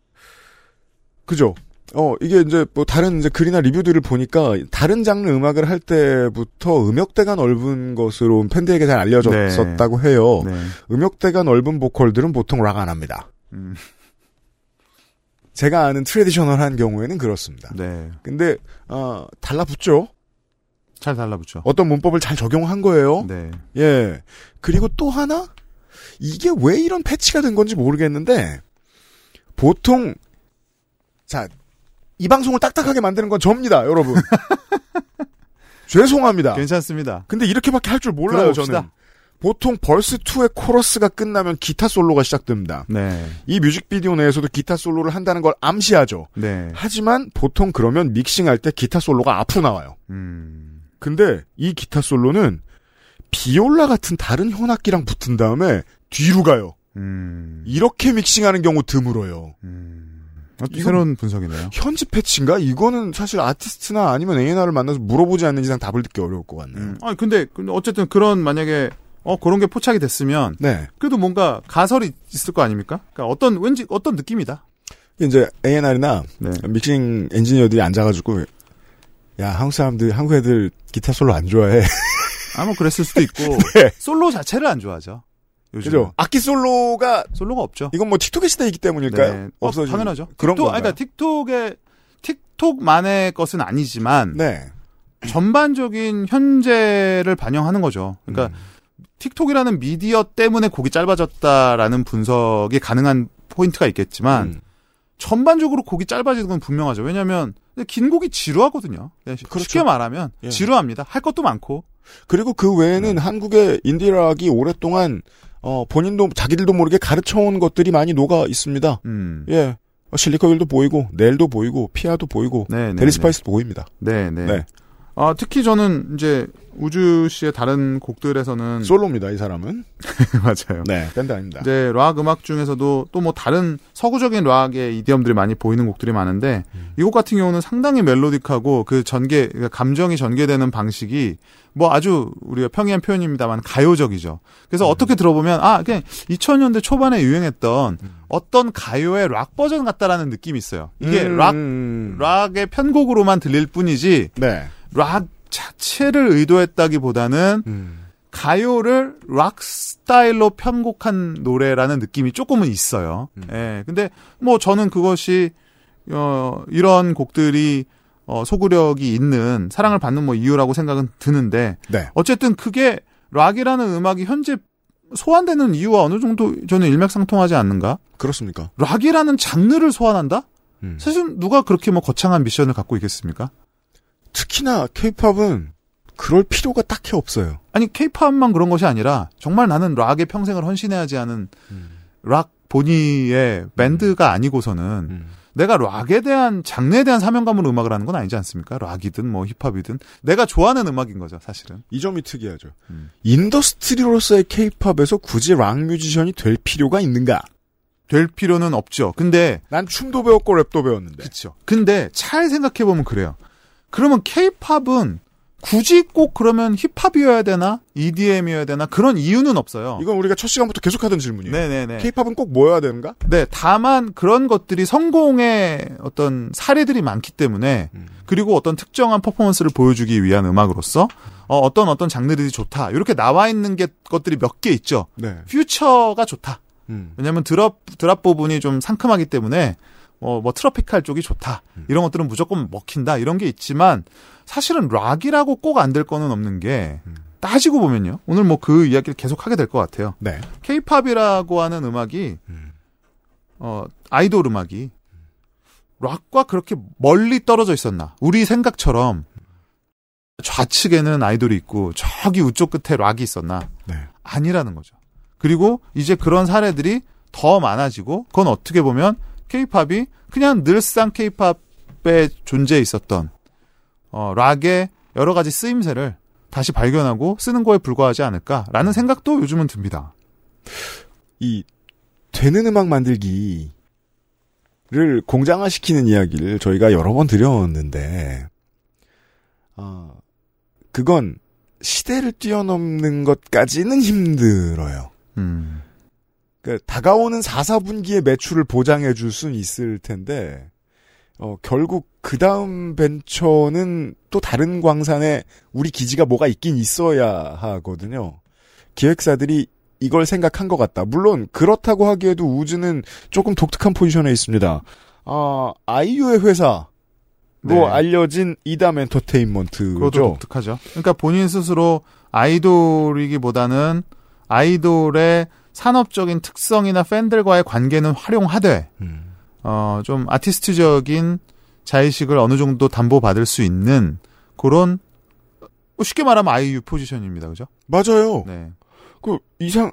그죠. 어, 이게 이제 뭐 다른 이제 글이나 리뷰들을 보니까 다른 장르 음악을 할 때부터 음역대가 넓은 것으로 팬들에게 잘 알려졌었다고 해요. 네. 음역대가 넓은 보컬들은 보통 락 안 합니다. 음. 제가 아는 트레디셔널한 경우에는 그렇습니다. 네. 근데, 어, 달라붙죠? 잘 달라붙죠. 어떤 문법을 잘 적용한 거예요. 네. 예. 그리고 또 하나? 이게 왜 이런 패치가 된 건지 모르겠는데, 보통, 자, 이 방송을 딱딱하게 만드는 건 접니다, 여러분. 죄송합니다. 괜찮습니다. 근데 이렇게밖에 할 줄 몰라요. 저는. 보통 벌스 2의 코러스가 끝나면 기타 솔로가 시작됩니다. 네. 이 뮤직비디오 내에서도 기타 솔로를 한다는 걸 암시하죠. 네. 하지만 보통 그러면 믹싱할 때 기타 솔로가 앞으로 나와요. 음. 근데 이 기타 솔로는 비올라 같은 다른 현악기랑 붙은 다음에 뒤로 가요. 음. 이렇게 믹싱하는 경우 드물어요. 음. 새로운 분석이네요. 현지 패치인가? 이거는 사실 아티스트나 아니면 A&R을 만나서 물어보지 않는 이상 답을 듣기 어려울 것 같네요. 음. 아니 근데 근데 어쨌든 그런 만약에 어 그런 게 포착이 됐으면 네. 그래도 뭔가 가설이 있을 거 아닙니까? 그러니까 어떤 왠지 어떤 느낌이다. 이제 A&R이나 네. 믹싱 엔지니어들이 앉아가지고 야 한국 사람들 한국 애들 기타 솔로 안 좋아해. 아뭐 그랬을 수도 있고 네. 솔로 자체를 안 좋아하죠. 요즘 그죠? 악기 솔로가 솔로가 없죠. 이건 뭐 틱톡의 시대이기 때문일까요? 네. 어, 없어진 당연하죠. 그런? 아니, 그러니까 틱톡의 틱톡만의 것은 아니지만 네. 전반적인 현재를 반영하는 거죠. 그러니까 음. 틱톡이라는 미디어 때문에 곡이 짧아졌다라는 분석이 가능한 포인트가 있겠지만 음. 전반적으로 곡이 짧아지는 건 분명하죠. 왜냐하면 긴 곡이 지루하거든요. 쉽- 그렇죠. 쉽게 말하면 예. 지루합니다. 할 것도 많고. 그리고 그 외에는 네. 한국의 인디락이 오랫동안 어, 본인도 자기들도 모르게 가르쳐온 것들이 많이 녹아 있습니다. 음. 예. 어, 실리카겔도 보이고 넬도 보이고 피아도 보이고 네, 네, 델리스파이스도 보입니다. 네, 네. 네. 아, 특히 저는 이제 우즈 씨의 다른 곡들에서는 솔로입니다. 이 사람은. 맞아요. 네. 밴드 아닙니다. 이제 락 음악 중에서도 또 뭐 다른 서구적인 락의 idiom들이 많이 보이는 곡들이 많은데 음. 이곡 같은 경우는 상당히 melodic하고 그 전개 그러니까 감정이 전개되는 방식이 뭐 아주 우리가 평이한 표현입니다만 가요적이죠. 그래서 어떻게 들어보면 아 그냥 2000년대 초반에 유행했던 어떤 가요의 락 버전 같다라는 느낌이 있어요. 이게 음, 락 음. 락의 편곡으로만 들릴 뿐이지 네. 락 자체를 의도했다기보다는 음. 가요를 락 스타일로 편곡한 노래라는 느낌이 조금은 있어요. 음. 예. 근데 뭐 저는 그것이 어 이런 곡들이 어 소구력이 있는 사랑을 받는 뭐 이유라고 생각은 드는데 네. 어쨌든 그게 락이라는 음악이 현재 소환되는 이유와 어느 정도 저는 일맥상통하지 않는가? 그렇습니까? 락이라는 장르를 소환한다? 음. 사실 누가 그렇게 뭐 거창한 미션을 갖고 있겠습니까? 특히나 케이팝은 그럴 필요가 딱히 없어요. 아니 케이팝만 그런 것이 아니라 정말 나는 락에 평생을 헌신해야지 하는 음. 락 본의의 밴드가 아니고서는 음. 내가 락에 대한 장르에 대한 사명감으로 음악을 하는 건 아니지 않습니까? 락이든 뭐 힙합이든 내가 좋아하는 음악인 거죠, 사실은. 이 점이 특이하죠. 음. industry로서의 케이팝에서 굳이 락 뮤지션이 될 필요가 있는가? 될 필요는 없죠. 근데 난 춤도 배웠고 랩도 배웠는데. 그렇죠. 근데 잘 생각해 보면 그래요. 그러면 케이팝은 굳이 꼭 그러면 힙합이어야 되나? EDM이어야 되나? 그런 이유는 없어요. 이건 우리가 첫 시간부터 계속하던 질문이에요. 네네네. 케이팝은 꼭 뭐여야 되는가? 네, 다만 그런 것들이 성공의 어떤 사례들이 많기 때문에 음. 그리고 어떤 특정한 퍼포먼스를 보여주기 위한 음악으로서 어, 어떤 어떤 장르들이 좋다. 이렇게 나와 있는 게 것들이 몇 개 있죠. 네. 퓨처가 좋다. 음. 왜냐하면 드랍 드랍 부분이 좀 상큼하기 때문에 어, 뭐 트로피칼 쪽이 좋다. 이런 것들은 무조건 먹힌다. 이런 게 있지만 사실은 락이라고 꼭 안 될 거는 없는 게 따지고 보면요. 오늘 뭐 그 이야기를 계속 하게 될 것 같아요. 네. 케이팝이라고 하는 음악이 음. 어 아이돌 음악이 락과 그렇게 멀리 떨어져 있었나? 우리 생각처럼 좌측에는 아이돌이 있고 저기 우쪽 끝에 락이 있었나? 네. 아니라는 거죠. 그리고 이제 그런 사례들이 더 많아지고 그건 어떻게 보면 케이팝이 그냥 늘상 케이팝에 존재해 있었던 어 락의 여러 가지 쓰임새를 다시 발견하고 쓰는 거에 불과하지 않을까라는 생각도 요즘은 듭니다. 이 되는 음악 만들기를 공장화시키는 이야기를 저희가 여러 번 드렸는데 어, 그건 시대를 뛰어넘는 것까지는 힘들어요. 음. 그 다가오는 4, 4분기의 매출을 보장해 줄 수는 있을 텐데 어, 결국 그 다음 벤처는 또 다른 광산에 우리 기지가 뭐가 있긴 있어야 하거든요. 기획사들이 이걸 생각한 것 같다. 물론 그렇다고 하기에도 우즈는 조금 독특한 포지션에 있습니다. 아, 아이유의 회사로 네. 알려진 이담 그것도 엔터테인먼트죠. 독특하죠. 그러니까 본인 스스로 아이돌이기보다는 아이돌의 산업적인 특성이나 팬들과의 관계는 활용하되 음. 어, 좀 아티스트적인 자의식을 어느 정도 담보받을 수 있는 그런 뭐 쉽게 말하면 아이유 포지션입니다. 그죠? 맞아요. 네. 그 이상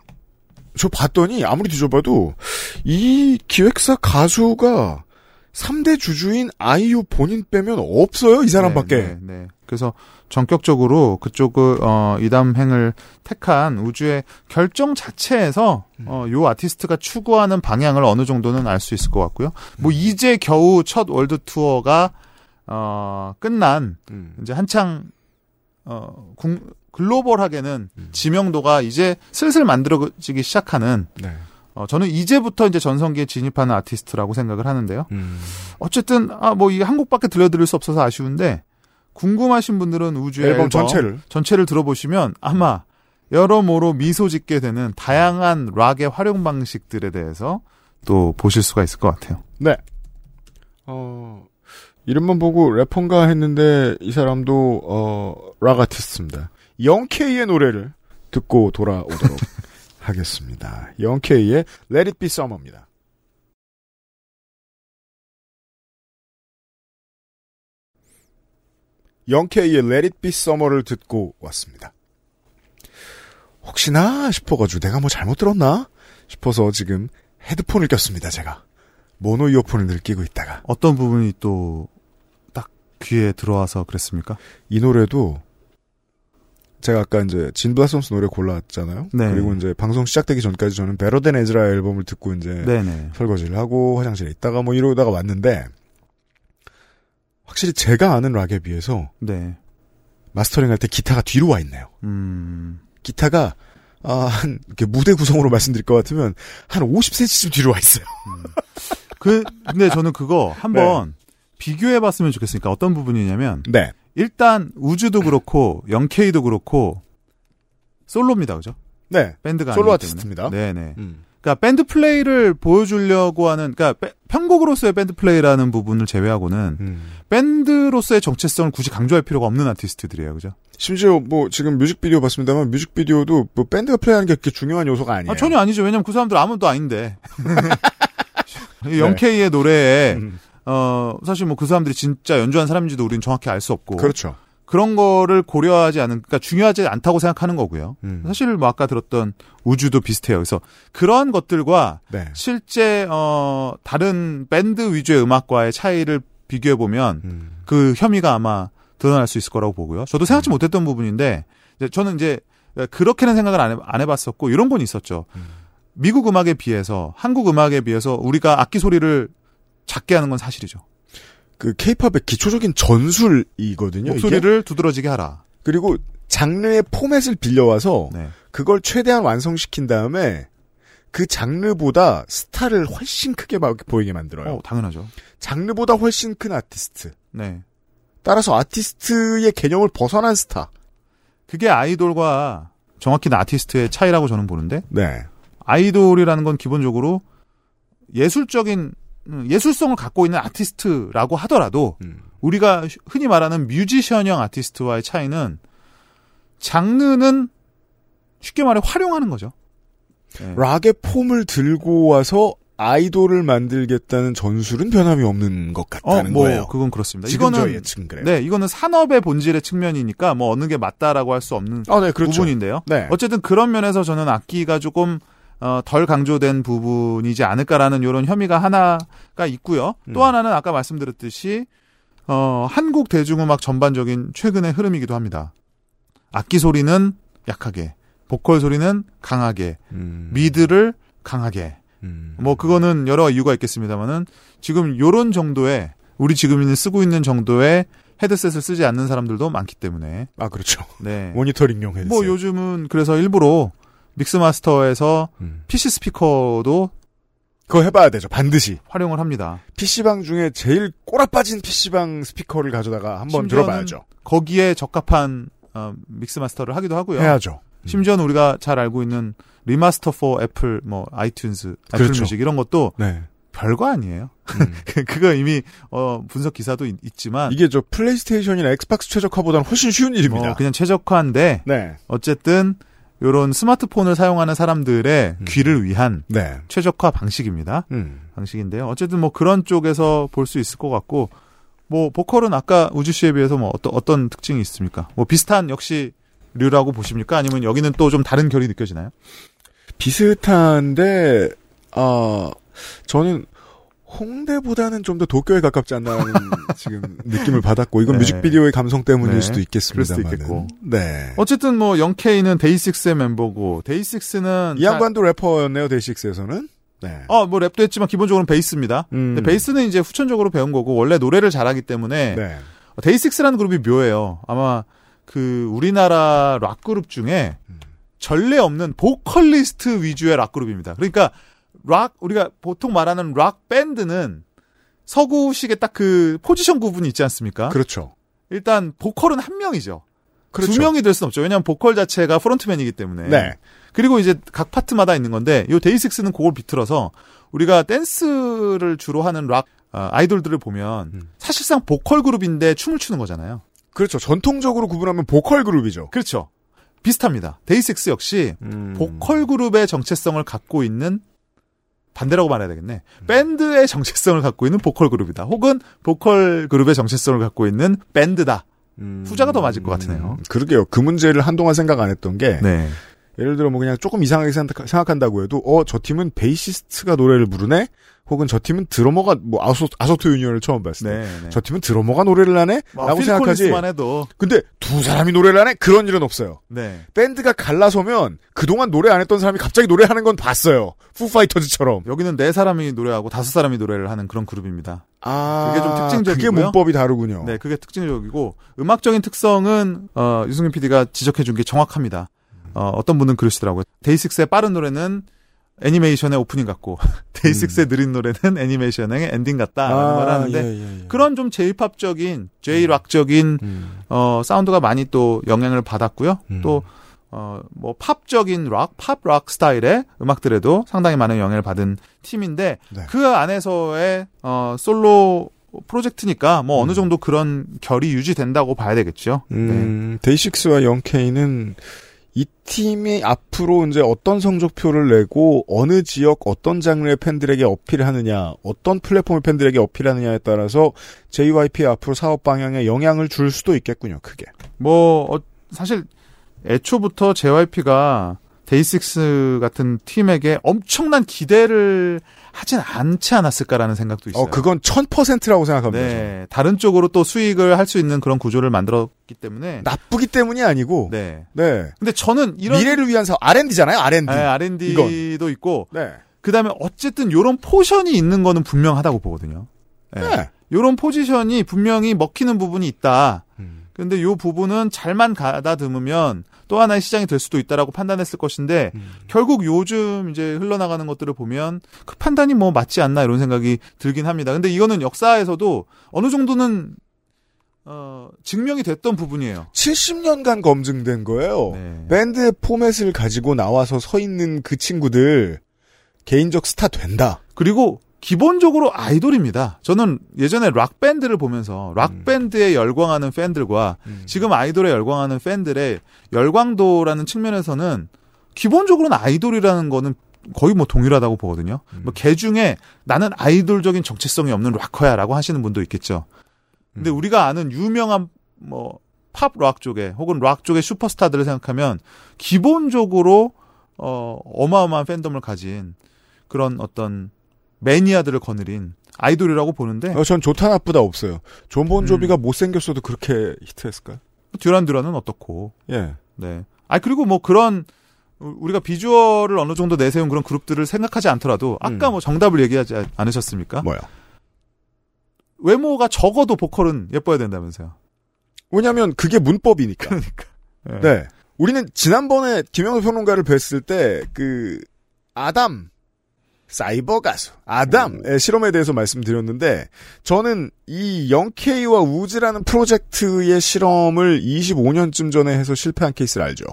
저 봤더니 아무리 뒤져봐도 이 기획사 가수가 3대 주주인 아이유 본인 빼면 없어요 이 사람밖에. 네, 네, 네. 그래서 전격적으로 그쪽을 어, 이담행을 택한 우즈의 결정 자체에서 음. 어, 요 아티스트가 추구하는 방향을 어느 정도는 알 수 있을 것 같고요. 음. 뭐 이제 겨우 첫 월드 투어가 어, 끝난 음. 이제 한창 어, 궁- 글로벌하게는 음. 지명도가 이제 슬슬 만들어지기 시작하는 네. 어, 저는 이제부터 이제 전성기에 진입하는 아티스트라고 생각을 하는데요. 음. 어쨌든 아 뭐 이 한국밖에 들려드릴 수 없어서 아쉬운데 궁금하신 분들은 우주의 앨범 앨범, 전체를 전체를 들어보시면 아마 여러모로 미소 짓게 되는 다양한 락의 활용 방식들에 대해서 또 보실 수가 있을 것 같아요. 네. 어, 이름만 보고 래퍼인가 했는데 이 사람도 어, 락 아티스트입니다. 영케이의 노래를 듣고 돌아오도록 하겠습니다. 영케이의 Let It Be Summer입니다. 영케이의 Let It Be Summer를 듣고 왔습니다. 혹시나 싶어가지고 내가 뭐 잘못 들었나 싶어서 지금 헤드폰을 꼈습니다. 제가 모노 이어폰을 늘 끼고 있다가 어떤 부분이 또 딱 귀에 들어와서 그랬습니까? 이 노래도 제가 아까 이제 진 블라썸스 노래 골랐잖아요. 네. 그리고 이제 방송 시작되기 전까지 저는 베러덴 에즈라 앨범을 듣고 이제 네네. 설거지를 하고 화장실에 있다가 뭐 이러다가 왔는데 확실히 제가 아는 락에 비해서 네. 마스터링 할 때 기타가 뒤로 와 있네요. 음. 기타가 아, 한 이렇게 무대 구성으로 말씀드릴 것 같으면 한 50cm쯤 뒤로 와 있어요. 그 근데 저는 그거 네. 한번 비교해 봤으면 좋겠으니까 어떤 부분이냐면 네. 일단 우즈도 그렇고 영케이도 그렇고 솔로입니다. 그죠? 네. 밴드가 솔로 아티스트입니다. 때문에. 네네. 음. 그러니까 밴드 플레이를 보여주려고 하는 그러니까 빼- 편곡으로서의 밴드 플레이라는 부분을 제외하고는 음. 밴드로서의 정체성을 굳이 강조할 필요가 없는 아티스트들이에요, 그죠? 심지어 뭐 지금 뮤직비디오 봤습니다만 뮤직비디오도 뭐 밴드가 플레이하는 게 그렇게 중요한 요소가 아니에요. 아, 전혀 아니죠. 왜냐면 그 사람들 아무도 아닌데. 이 영케이의 노래에 네. 음. 어 사실 뭐 그 사람들이 진짜 연주한 사람인지도 우리는 정확히 알 수 없고 그렇죠. 그런 거를 고려하지 않은 그러니까 중요하지 않다고 생각하는 거고요. 음. 사실 뭐 아까 들었던 우주도 비슷해요. 그래서 그런 것들과 네. 실제 어 다른 밴드 위주의 음악과의 차이를 비교해 보면 음. 그 혐의가 아마 드러날 수 있을 거라고 보고요. 저도 생각지 못했던 부분인데 이제 저는 이제 그렇게는 생각을 안, 해, 안 해봤었고 이런 건 있었죠. 음. 미국 음악에 비해서 한국 음악에 비해서 우리가 악기 소리를 작게 하는 건 사실이죠. 그 케이팝의 기초적인 전술이거든요. 이게. 목소리를 두드러지게 하라. 그리고 장르의 포맷을 빌려와서 네. 그걸 최대한 완성시킨 다음에 그 장르보다 스타를 훨씬 크게 막 보이게 만들어요. 어, 당연하죠. 장르보다 훨씬 큰 아티스트. 네. 따라서 아티스트의 개념을 벗어난 스타. 그게 아이돌과 정확히는 아티스트의 차이라고 저는 보는데 네. 아이돌이라는 건 기본적으로 예술적인 음, 예술성을 갖고 있는 아티스트라고 하더라도 음. 우리가 흔히 말하는 뮤지션형 아티스트와의 차이는 장르는 쉽게 말해 활용하는 거죠. 네. 락의 폼을 들고 와서 아이돌을 만들겠다는 전술은 변함이 없는 것 어, 같다는 뭐 거예요. 그건 그렇습니다. 이거는. 네, 이거는 산업의 본질의 측면이니까 뭐 어느 게 맞다라고 할 수 없는 아, 네, 그렇죠. 부분인데요. 네. 어쨌든 그런 면에서 저는 악기가 조금 어, 덜 강조된 부분이지 않을까라는 이런 혐의가 하나가 있고요. 또 음. 하나는 아까 말씀드렸듯이 어, 한국 대중음악 전반적인 최근의 흐름이기도 합니다. 악기 소리는 약하게, 보컬 소리는 강하게, 음. 미드를 강하게. 음. 뭐 그거는 여러 이유가 있겠습니다만은 지금 요런 정도의 우리 지금 쓰고 있는 정도의 헤드셋을 쓰지 않는 사람들도 많기 때문에 아, 그렇죠. 네. 모니터링용 헤드셋. 뭐 요즘은 그래서 일부러 믹스마스터에서 음. PC 스피커도 그거 해봐야 되죠. 반드시. 활용을 합니다. PC방 중에 제일 꼬라빠진 PC방 스피커를 가져다가 한번 들어봐야죠. 거기에 적합한 어, 믹스마스터를 하기도 하고요. 해야죠. 심지어는 우리가 잘 알고 있는 remaster for 애플 뭐 아이튠즈, 애플 그렇죠. 뮤직 이런 것도 네. 별거 아니에요. 음. 그거 이미 어, 분석 기사도 있, 지만 이게 저 플레이스테이션이나 엑스박스 최적화보다는 훨씬 쉬운 일입니다. 어, 그냥 최적화인데 네. 어쨌든 요런 스마트폰을 사용하는 사람들의 음. 귀를 위한 네. 최적화 방식입니다. 음. 방식인데요. 어쨌든 뭐 그런 쪽에서 볼 수 있을 것 같고 뭐 보컬은 아까 우즈 씨에 비해서 뭐 어떤 어떤 특징이 있습니까? 뭐 비슷한 역시 류라고 보십니까? 아니면 여기는 또 좀 다른 결이 느껴지나요? 비슷한데 아 저는 홍대보다는 좀 더 도쿄에 가깝지 않나라는 지금 느낌을 받았고 이건 네. 뮤직비디오의 감성 때문일 네. 수도 있겠습니다만. 네. 어쨌든 뭐 영케이는 데이식스의 멤버고 데이식스는 이 양반도 래퍼였네요, 데이식스에서는. 네. 어 뭐 랩도 했지만 기본적으로는 베이스입니다. 음. 근데 베이스는 이제 후천적으로 배운 거고 원래 노래를 잘하기 때문에 네. 데이식스라는 그룹이 묘해요. 아마 그 우리나라 락 그룹 중에 전례 없는 보컬리스트 위주의 락 그룹입니다. 그러니까 락 우리가 보통 말하는 락 밴드는 서구식의 딱 그 포지션 구분이 있지 않습니까? 그렇죠. 일단 보컬은 한 명이죠. 그렇죠. 두 명이 될 수는 없죠. 왜냐하면 보컬 자체가 frontman이기 때문에. 네. 그리고 이제 각 파트마다 있는 건데 요 데이식스는 그걸 비틀어서 우리가 댄스를 주로 하는 락 아, 아이돌들을 보면 음. 사실상 보컬 그룹인데 춤을 추는 거잖아요. 그렇죠. 전통적으로 구분하면 보컬 그룹이죠. 그렇죠. 비슷합니다. 데이식스 역시 음. 보컬 그룹의 정체성을 갖고 있는 반대라고 말해야 되겠네. 음. 밴드의 정체성을 갖고 있는 보컬 그룹이다. 혹은 보컬 그룹의 정체성을 갖고 있는 밴드다. 음. 후자가 더 맞을 것 같으네요. 그러게요. 그 문제를 한동안 생각 안 했던 게 네. 예를 들어 뭐 그냥 조금 이상하게 생각- 생각한다고 해도 어 저 팀은 베이시스트가 노래를 부르네 혹은 저 팀은 드러머가 뭐 아소 아소토 유니언을 처음 봤을 때 네. 저 팀은 드러머가 노래를 하네 뭐, 라고 생각하지 해도 근데 두 사람이 노래를 하네 그런 일은 없어요 네. 밴드가 갈라서면 그동안 노래 안 했던 사람이 갑자기 노래하는 건 봤어요 푸파이터즈처럼 여기는 네 사람이 노래하고 다섯 사람이 노래를 하는 그런 그룹입니다. 아 그게 좀 특징적이고요. 그게 문법이 다르군요 네, 그게 특징적이고 음악적인 특성은 어, 유승민 PD가 지적해 준 게 정확합니다. 어, 어떤 분은 그러시더라고요. 데이식스의 빠른 노래는 애니메이션의 오프닝 같고 데이식스의 느린 노래는 애니메이션의 엔딩 같다라는 말을 하는데 음. 예, 예, 예. 그런 좀 제이팝적인 J-rock적인 음. 어, 사운드가 많이 또 영향을 받았고요. 음. 또 어, 뭐 팝적인 락, 팝락 스타일의 음악들에도 상당히 많은 영향을 받은 팀인데 네. 그 안에서의 어, 솔로 프로젝트니까 뭐 어느 정도 그런 결이 유지된다고 봐야 되겠죠. 네. 음, 데이식스와 영케이는 이 팀이 앞으로 이제 어떤 성적표를 내고 어느 지역 어떤 장르의 팬들에게 어필하느냐, 어떤 플랫폼의 팬들에게 어필하느냐에 따라서 JYP의 앞으로 사업 방향에 영향을 줄 수도 있겠군요. 크게. 뭐 어, 사실 애초부터 JYP가 데이식스 같은 팀에게 엄청난 기대를 하진 않지 않았을까라는 생각도 있어요. 어, 그건 1000%라고 생각합니다. 네, 다른 쪽으로 또 수익을 할 수 있는 그런 구조를 만들었기 때문에 나쁘기 때문이 아니고, 네. 네. 근데 저는 이런 미래를 위한 사업, R&D잖아요, R&D. 네, R&D도 있고 네. 그다음에 어쨌든 요런 portion이 있는 거는 분명하다고 보거든요. 네. 네. 요런 포지션이 분명히 먹히는 부분이 있다. 음. 근데 요 부분은 잘만 가다듬으면 또 하나의 시장이 될 수도 있다라고 판단했을 것인데 음. 결국 요즘 이제 흘러나가는 것들을 보면 그 판단이 뭐 맞지 않나 이런 생각이 들긴 합니다. 근데 이거는 역사에서도 어느 정도는 어 증명이 됐던 부분이에요. 70년간 검증된 거예요. 네. 밴드의 포맷을 가지고 나와서 서 있는 그 친구들 개인적 스타 된다. 그리고 기본적으로 아이돌입니다. 저는 예전에 락 밴드를 보면서 락 밴드에 열광하는 팬들과 지금 아이돌에 열광하는 팬들의 열광도라는 측면에서는 기본적으로는 아이돌이라는 거는 거의 뭐 동일하다고 보거든요. 뭐 개중에 나는 아이돌적인 정체성이 없는 락커야라고 하시는 분도 있겠죠. 근데 우리가 아는 유명한 뭐 팝 락 쪽에 혹은 락 쪽의 슈퍼스타들을 생각하면 기본적으로 어 어마어마한 팬덤을 가진 그런 어떤 매니아들을 거느린 아이돌이라고 보는데 어, 전 좋다 나쁘다 없어요. 존 본 조비가 못생겼어도 그렇게 히트했을까요? 듀란 듀란은 어떻고 예. 네. 아 그리고 뭐 그런 우- 우리가 비주얼을 어느 정도 내세운 그런 그룹들을 생각하지 않더라도 아까 음. 뭐 정답을 얘기하지 않- 않으셨습니까? 뭐요? 외모가 적어도 보컬은 예뻐야 된다면서요. 왜냐면 그게 문법이니까. 그러니까. 네. 네. 우리는 지난번에 김영수 평론가를 뵀을 때 그 아담 사이버 가수 아담의 실험에 대해서 말씀드렸는데 저는 이 0K와 우즈라는 프로젝트의 실험을 25년쯤 전에 해서 실패한 케이스를 알죠.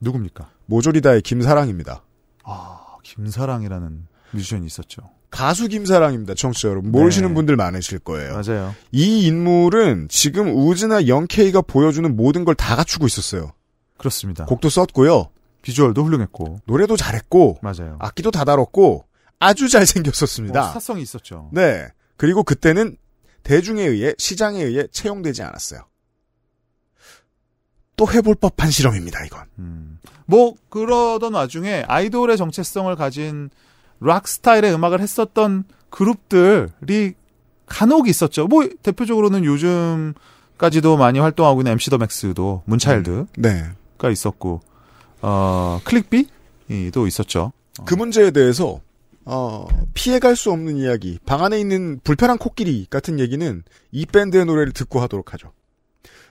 누굽니까? 모조리다의 김사랑입니다. 아 김사랑이라는 뮤지션이 있었죠. 가수 김사랑입니다. 청취자 여러분. 모르시는 네. 분들 많으실 거예요. 맞아요. 이 인물은 지금 우즈나 0K가 보여주는 모든 걸 다 갖추고 있었어요. 그렇습니다. 곡도 썼고요. 비주얼도 훌륭했고 노래도 잘했고 맞아요. 악기도 다 다뤘고 아주 잘생겼었습니다. 뭐 스타성이 있었죠. 네. 그리고 그때는 대중에 의해 시장에 의해 채용되지 않았어요. 또 해볼 법한 실험입니다, 이건. 음. 뭐 그러던 와중에 아이돌의 정체성을 가진 락 스타일의 음악을 했었던 그룹들이 간혹 있었죠. 뭐 대표적으로는 요즘까지도 많이 활동하고 있는 MC 더 맥스도 문차일드가 네. 있었고 어 클릭비도 있었죠. 그 문제에 대해서 어, 피해갈 수 없는 이야기, 방 안에 있는 불편한 코끼리 같은 얘기는 이 밴드의 노래를 듣고 하도록 하죠.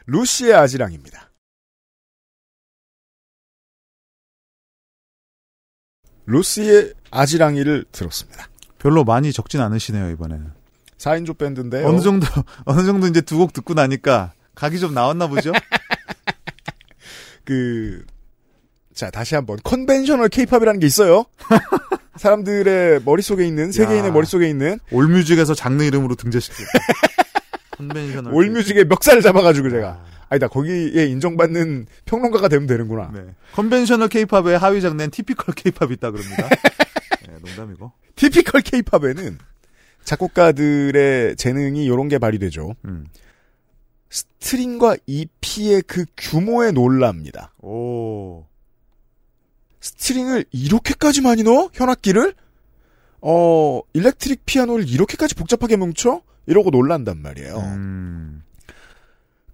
루시의 아지랑입니다. 루시의 아지랑이를 들었습니다. 별로 많이 적진 않으시네요 이번에는. 4인조 밴드인데요. 어느 정도 어느 정도 이제 두 곡 듣고 나니까 각이 좀 나왔나 보죠. 그, 자, 다시 한번. conventional 케이팝이라는 게 있어요. 사람들의 머릿속에 있는, 세계인의 야. 머릿속에 있는 올뮤직에서 장르 이름으로 등재시켜. 올뮤직의 멱살을 잡아가지고 제가. 아니다, 거기에 인정받는 평론가가 되면 되는구나. 네. conventional 케이팝의 하위 장르엔 typical 케이팝이 있다 그럽니다. 네, 농담이고. typical 케이팝에는 작곡가들의 재능이 요런 게 발휘되죠. 음. string과 EP의 그 규모에 놀랍니다. 오. string을 이렇게까지 많이 넣어? 현악기를? 어, electric piano를 이렇게까지 복잡하게 뭉쳐? 이러고 놀란단 말이에요. 음.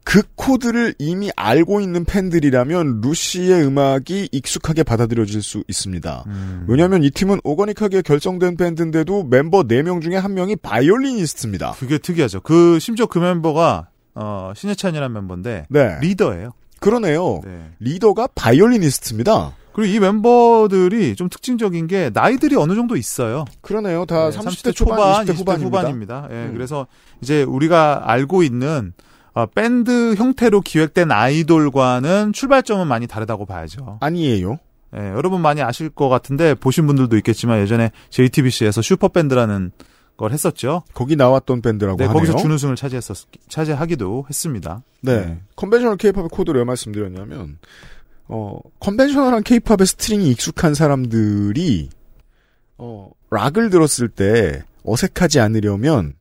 그 코드를 이미 알고 있는 팬들이라면 루시의 음악이 익숙하게 받아들여질 수 있습니다. 음. 왜냐하면 이 팀은 organic하게 결정된 밴드인데도 멤버 4명 중에 한 명이 바이올리니스트입니다. 그게 특이하죠. 그 심지어 그 멤버가 어, 신해찬이라는 멤버인데 네. 리더예요. 그러네요. 네. 리더가 바이올리니스트입니다. 그리고 이 멤버들이 좀 특징적인 게 나이들이 어느 정도 있어요. 그러네요. 다 네, 30대, 초반, 20대, 후반입니다. 후반입니다. 예, 음. 그래서 이제 우리가 알고 있는 어, 밴드 형태로 기획된 아이돌과는 출발점은 많이 다르다고 봐야죠. 아니에요. 예, 여러분 많이 아실 것 같은데 보신 분들도 있겠지만 예전에 JTBC에서 슈퍼밴드라는 걸 했었죠. 거기 나왔던 밴드라고 네, 하네요. 거기서 준우승을 차지했었 차지하기도 했습니다. 네. conventional 케이팝의 코드를 왜 말씀드렸냐면, 어, conventional한 케이팝의 string이 익숙한 사람들이, 어, 락을 들었을 때 어색하지 않으려면,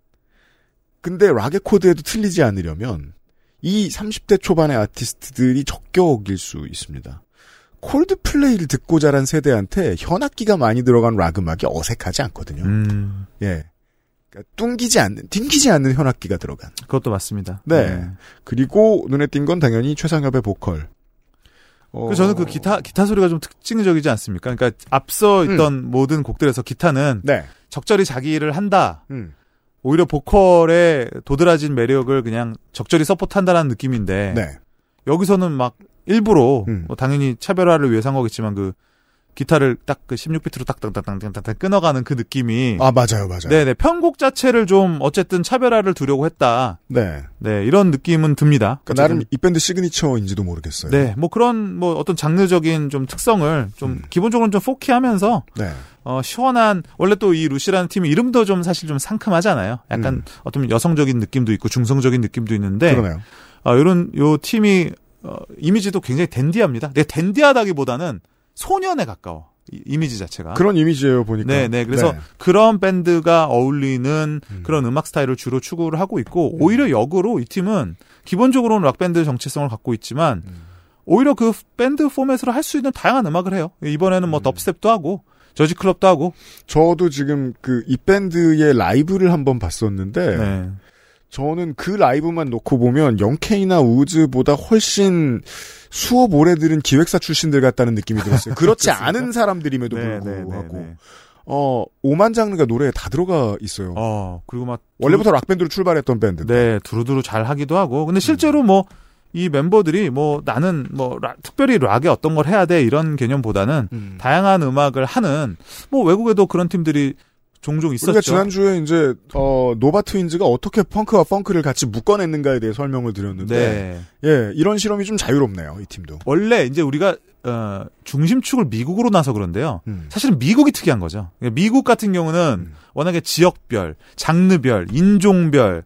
근데 락의 코드에도 틀리지 않으려면, 이 30대 초반의 아티스트들이 적격일 수 있습니다. 콜드플레이를 듣고 자란 세대한테 현악기가 많이 들어간 락 음악이 어색하지 않거든요. 음, 예. 그러니까 뚱기지 않는, 튕기지 않는 현악기가 들어간. 그것도 맞습니다. 네. 그리고 눈에 띈 건 당연히 최상엽의 보컬. 어, 그 저는 그 기타 기타 소리가 좀 특징적이지 않습니까? 그러니까 앞서 음. 있던 모든 곡들에서 기타는 네. 적절히 자기 일을 한다. 음. 오히려 보컬의 도드라진 매력을 그냥 적절히 서포트한다는 느낌인데 네. 여기서는 막 일부러 음. 뭐 당연히 차별화를 위해서 한 거겠지만 그 기타를 딱 그 16비트로 딱딱딱딱딱딱 끊어가는 그 느낌이 아, 맞아요, 맞아요. 네네 편곡 자체를 좀 어쨌든 차별화를 두려고 했다. 네. 네 이런 느낌은 듭니다. 그 나름 이 밴드 시그니처인지도 모르겠어요. 네, 뭐 그런 뭐 어떤 장르적인 좀 특성을 좀 음. 기본적으로는 좀 포키하면서 네. 어 시원한 원래 또 이 루시라는 팀이 이름도 좀 사실 좀 상큼하잖아요. 약간 음. 어떤 여성적인 느낌도 있고 중성적인 느낌도 있는데 그러네요. 어, 이런 요 팀이 어, 이미지도 굉장히 댄디합니다. 근데 댄디하다기보다는 소년에 가까워. 이, 이미지 자체가. 그런 이미지예요, 보니까. 네, 네. 그래서 그런 밴드가 어울리는 그런 음악 스타일을 주로 추구를 하고 있고 오히려 역으로 이 팀은 기본적으로는 락 밴드 정체성을 갖고 있지만 음. 오히려 그 밴드 포맷으로 할 수 있는 다양한 음악을 해요. 이번에는 뭐 음. 덥스텝도 하고 저지 클럽도 하고. 저도 지금 그 이 밴드의 라이브를 한번 봤었는데 네. 저는 그 라이브만 놓고 보면 영케이나 우즈보다 훨씬 수업 오래 들은 기획사 출신들 같다는 느낌이 들었어요. 그렇지? 않은 사람들임에도 네, 네, 불구하고 네, 네. 어 오만 장르가 노래에 다 들어가 있어요. 어, 그리고 막 원래부터 락 밴드로 출발했던 밴드. 네, 두루두루 잘 하기도 하고. 음. 근데 실제로 뭐, 이 멤버들이 뭐, 나는 뭐, 라- 특별히 락에 어떤 걸 해야 돼, 이런 개념보다는 음. 다양한 음악을 하는, 뭐, 외국에도 그런 팀들이 종종 있었죠. 우리가 지난주에 이제 어 노바 트윈즈가 어떻게 펑크와 펑크를 같이 묶어냈는가에 대해 설명을 드렸는데 네. 예 이런 실험이 좀 자유롭네요 이 팀도. 원래 이제 우리가, 어, 중심축을 미국으로 놔서 그런데요. 음. 사실은 미국이 특이한 거죠. 미국 같은 경우는 음. 워낙에 지역별, 장르별, 인종별,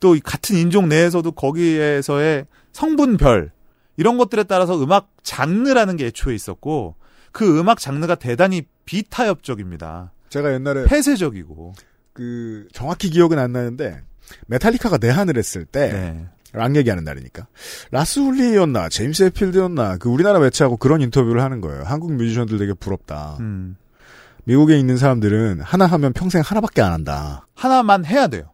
또 이 같은 인종 내에서도 거기에서의 성분별, 이런 것들에 따라서 음악 장르라는 게 애초에 있었고, 그 음악 장르가 대단히 비타협적입니다. 제가 옛날에 폐쇄적이고. 그 정확히 기억은 안 나는데 메탈리카가 내한을 했을 때 네. 락 얘기하는 날이니까. 라스 울리히였나, 제임스 헷필드였나, 그 우리나라 매체하고 그런 인터뷰를 하는 거예요. 한국 뮤지션들 되게 부럽다. 음. 미국에 있는 사람들은 하나 하면 평생 하나밖에 안 한다. 하나만 해야 돼요.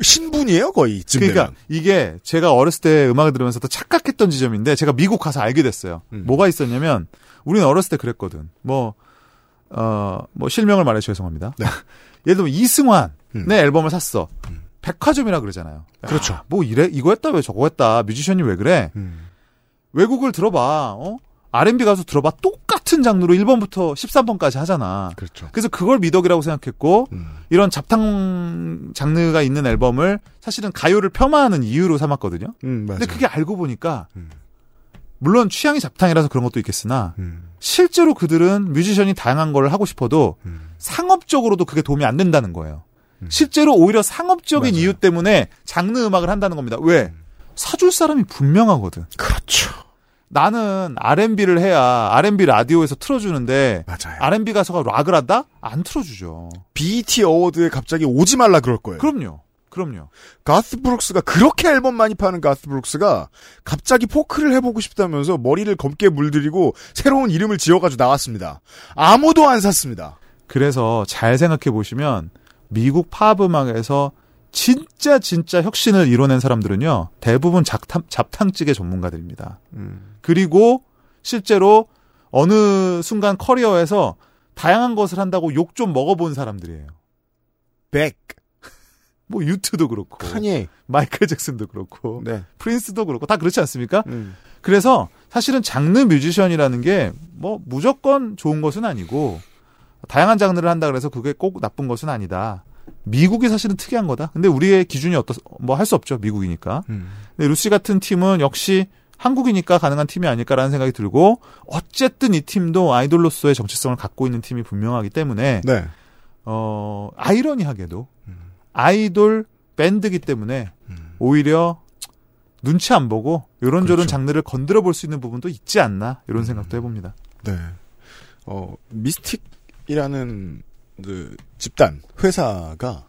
신분이에요, 거의. 이쯤 그러니까 되면. 이게 제가 어렸을 때 음악을 들으면서 또 착각했던 지점인데 제가 미국 가서 알게 됐어요. 음. 뭐가 있었냐면 우리는 어렸을 때 그랬거든. 뭐 어, 뭐 실명을 말해 죄송합니다. 네. 예를 들면 이승환의 음. 앨범을 샀어. 음. 백화점이라 그러잖아요. 그렇죠. 야, 뭐 이래 이거 했다 왜 저거 했다. 뮤지션이 왜 그래? 음. 외국을 들어봐. 어? R&B 가수 들어봐. 똑같은 장르로 1번부터 13번까지 하잖아. 그렇죠. 그래서 그걸 미덕이라고 생각했고 음. 이런 잡탕 장르가 있는 앨범을 사실은 가요를 폄하하는 이유로 삼았거든요. 음, 맞아요. 근데 그게 알고 보니까 음. 물론 취향이 잡탕이라서 그런 것도 있겠으나 음. 실제로 그들은 뮤지션이 다양한 걸 하고 싶어도 음. 상업적으로도 그게 도움이 안 된다는 거예요. 음. 실제로 오히려 상업적인 맞아요. 이유 때문에 장르 음악을 한다는 겁니다. 왜? 사줄 사람이 분명하거든. 그렇죠. 나는 R&B를 해야 R&B 라디오에서 틀어주는데 맞아요. R&B 가수가 락을 한다? 안 틀어주죠. BET 어워드에 갑자기 오지 말라 그럴 거예요. 그럼요. 그럼요. 가스 브룩스가 그렇게 앨범 많이 파는 가스 브룩스가 갑자기 포크를 해보고 싶다면서 머리를 검게 물들이고 새로운 이름을 지어가지고 나왔습니다. 아무도 안 샀습니다. 그래서 잘 생각해 보시면 미국 팝 음악에서 진짜 진짜 혁신을 이뤄낸 사람들은요 대부분 잡탕, 잡탕찌개 전문가들입니다. 그리고 실제로 어느 순간 커리어에서 다양한 것을 한다고 욕 좀 먹어본 사람들이에요. 백, 뭐 유트도 그렇고 카니에. 마이클 잭슨도 그렇고 네. 프린스도 그렇고 다 그렇지 않습니까? 음. 그래서 사실은 장르 뮤지션이라는 게 뭐 무조건 좋은 것은 아니고 다양한 장르를 한다 그래서 그게 꼭 나쁜 것은 아니다. 미국이 사실은 특이한 거다. 근데 우리의 기준이 어떠 뭐할 수 없죠. 미국이니까. 음. 근데 루시 같은 팀은 역시 한국이니까 가능한 팀이 아닐까라는 생각이 들고 어쨌든 이 팀도 아이돌로서의 정체성을 갖고 있는 팀이 분명하기 때문에 네. 어 아이러니하게도 아이돌 밴드기 때문에 음. 오히려 눈치 안 보고 요런저런 그렇죠. 장르를 건드려 볼 수 있는 부분도 있지 않나 이런 생각도 해봅니다. 네. 어, 미스틱이라는 그 집단 회사가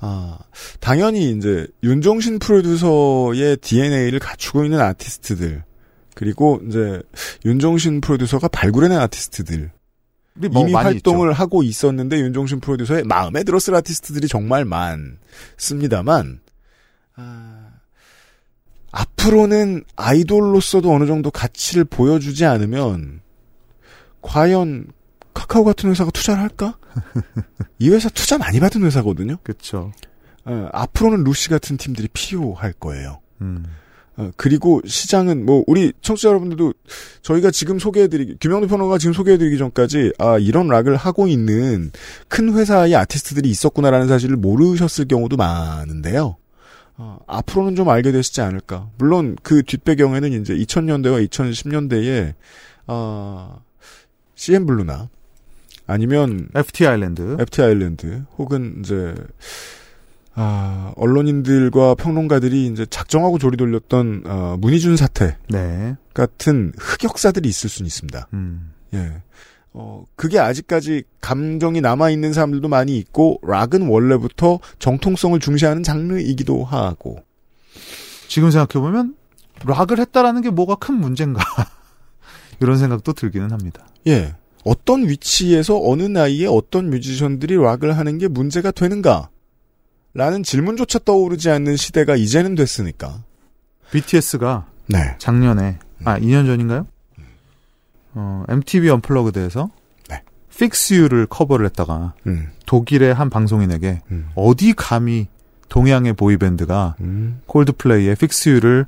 아, 당연히 이제 윤종신 프로듀서의 DNA를 갖추고 있는 아티스트들 그리고 이제 윤종신 프로듀서가 발굴해낸 아티스트들 뭐 이미 활동을 하고 있었는데 윤종신 프로듀서의 마음에 들었을 아티스트들이 정말 많습니다만 아, 앞으로는 아이돌로서도 어느 정도 가치를 보여주지 않으면 과연 카카오 같은 회사가 투자를 할까? 이 회사 투자 많이 받은 회사거든요. 그렇죠. 어, 앞으로는 루시 같은 팀들이 필요할 거예요. 음. 어, 그리고 시장은 뭐 우리 청취자 여러분들도 저희가 지금 소개해드리기 김영도 평론가 지금 소개해드리기 전까지 아 이런 락을 하고 있는 큰 회사의 아티스트들이 있었구나라는 사실을 모르셨을 경우도 많은데요. 어, 앞으로는 좀 알게 되시지 않을까. 물론 그 뒷배경에는 이제 2000년대와 2010년대에 어, CM 블루나 아니면 FT 아일랜드. FT 아일랜드 혹은 이제 아, 언론인들과 평론가들이 이제 작정하고 조리 돌렸던 어, 문희준 사태 네. 같은 흑역사들이 있을 수는 있습니다. 음. 예. 어, 그게 아직까지 감정이 남아있는 사람들도 많이 있고, 락은 원래부터 정통성을 중시하는 장르이기도 하고. 지금 생각해 보면 락을 했다라는 게 뭐가 큰 문제인가 이런 생각도 들기는 합니다. 예. 어떤 위치에서 어느 나이에 어떤 뮤지션들이 락을 하는 게 문제가 되는가? 라는 질문조차 떠오르지 않는 시대가 이제는 됐으니까. BTS가 네. 작년에 아 2년 전인가요? 어, MTV 언플러그드에서 네. Fix You를 커버를 했다가 음, 독일의 한 방송인에게 음, 어디 감히 동양의 보이밴드가 음, 콜드플레이의 Fix You를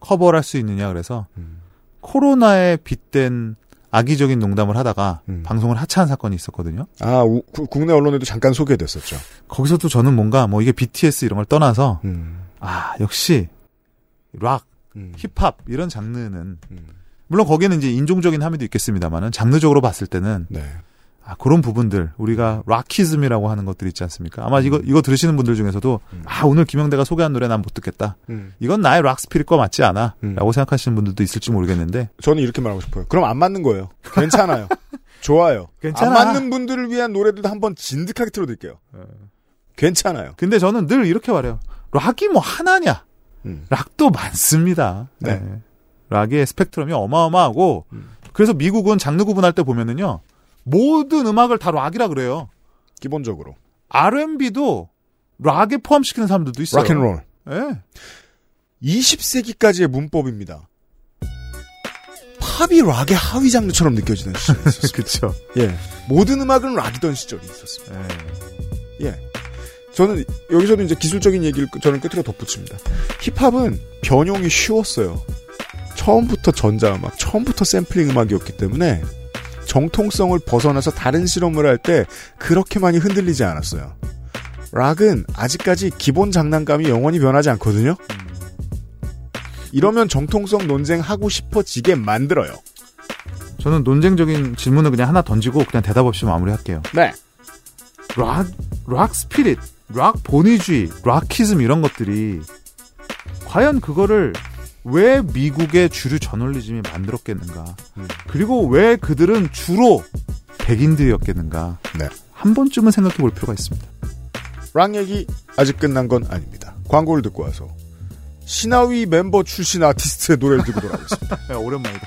커버를 할수 있느냐 그래서 음. 코로나에 빗댄 악의적인 농담을 하다가 음. 방송을 하차한 사건이 있었거든요. 아, 우- 구- 국내 언론에도 잠깐 소개됐었죠. 거기서도 저는 뭔가 뭐 이게 BTS 이런 걸 떠나서 음, 아 역시 락, 음, 힙합 이런 장르는 음. 물론 거기에는 이제 인종적인 함의도 있겠습니다만은 장르적으로 봤을 때는 네. 아, 그런 부분들 우리가 락키즘이라고 하는 것들 있지 않습니까? 아마 이거 이거 들으시는 분들 중에서도 음. 아 오늘 김영대가 소개한 노래 난 못 듣겠다. 음. 이건 나의 락 스피릿과 맞지 음. 않아.라고 생각하시는 분들도 있을지 모르겠는데 저는 이렇게 말하고 싶어요. 그럼 안 맞는 거예요. 괜찮아요. 좋아요. 괜찮아. 안 맞는 분들을 위한 노래들도 한번 진득하게 틀어드릴게요. 괜찮아요. 근데 저는 늘 이렇게 말해요. 락이 뭐 하나냐? 음. 락도 많습니다. 네. 네. 락의 스펙트럼이 어마어마하고 음. 그래서 미국은 장르 구분할 때 보면은요. 모든 음악을 다 락이라 그래요. 기본적으로 R&B도 락에 포함시키는 사람들도 있어요. 락앤롤. 예. 20세기까지의 문법입니다. 팝이 락의 하위 장르처럼 느껴지는 시절이 있었어요. 그쵸. 예. 모든 음악은 락이던 시절이 있었습니다. 예. 예. 저는 여기서도 이제 기술적인 얘기를 저는 끝으로 덧붙입니다. 힙합은 변용이 쉬웠어요. 처음부터 전자음악, 처음부터 샘플링 음악이었기 때문에 정통성을 벗어나서 다른 실험을 할 때 그렇게 많이 흔들리지 않았어요. 락은 아직까지 기본 장난감이 영원히 변하지 않거든요. 이러면 정통성 논쟁 하고 싶어지게 만들어요. 저는 논쟁적인 질문을 그냥 하나 던지고 그냥 대답 없이 마무리할게요. 네. 락, 락 spirit, 락 본위주의, rockism 이런 것들이 과연 그거를 왜 미국의 주류 저널리즘이 만들었겠는가? 음. 그리고 왜 그들은 주로 백인들이었겠는가? 네. 한 번쯤은 생각해 볼 필요가 있습니다. 락 얘기 아직 끝난 건 아닙니다. 광고를 듣고 와서 시나위 멤버 출신 아티스트의 노래를 듣고 돌아오겠습니다. 야, 오랜만이다.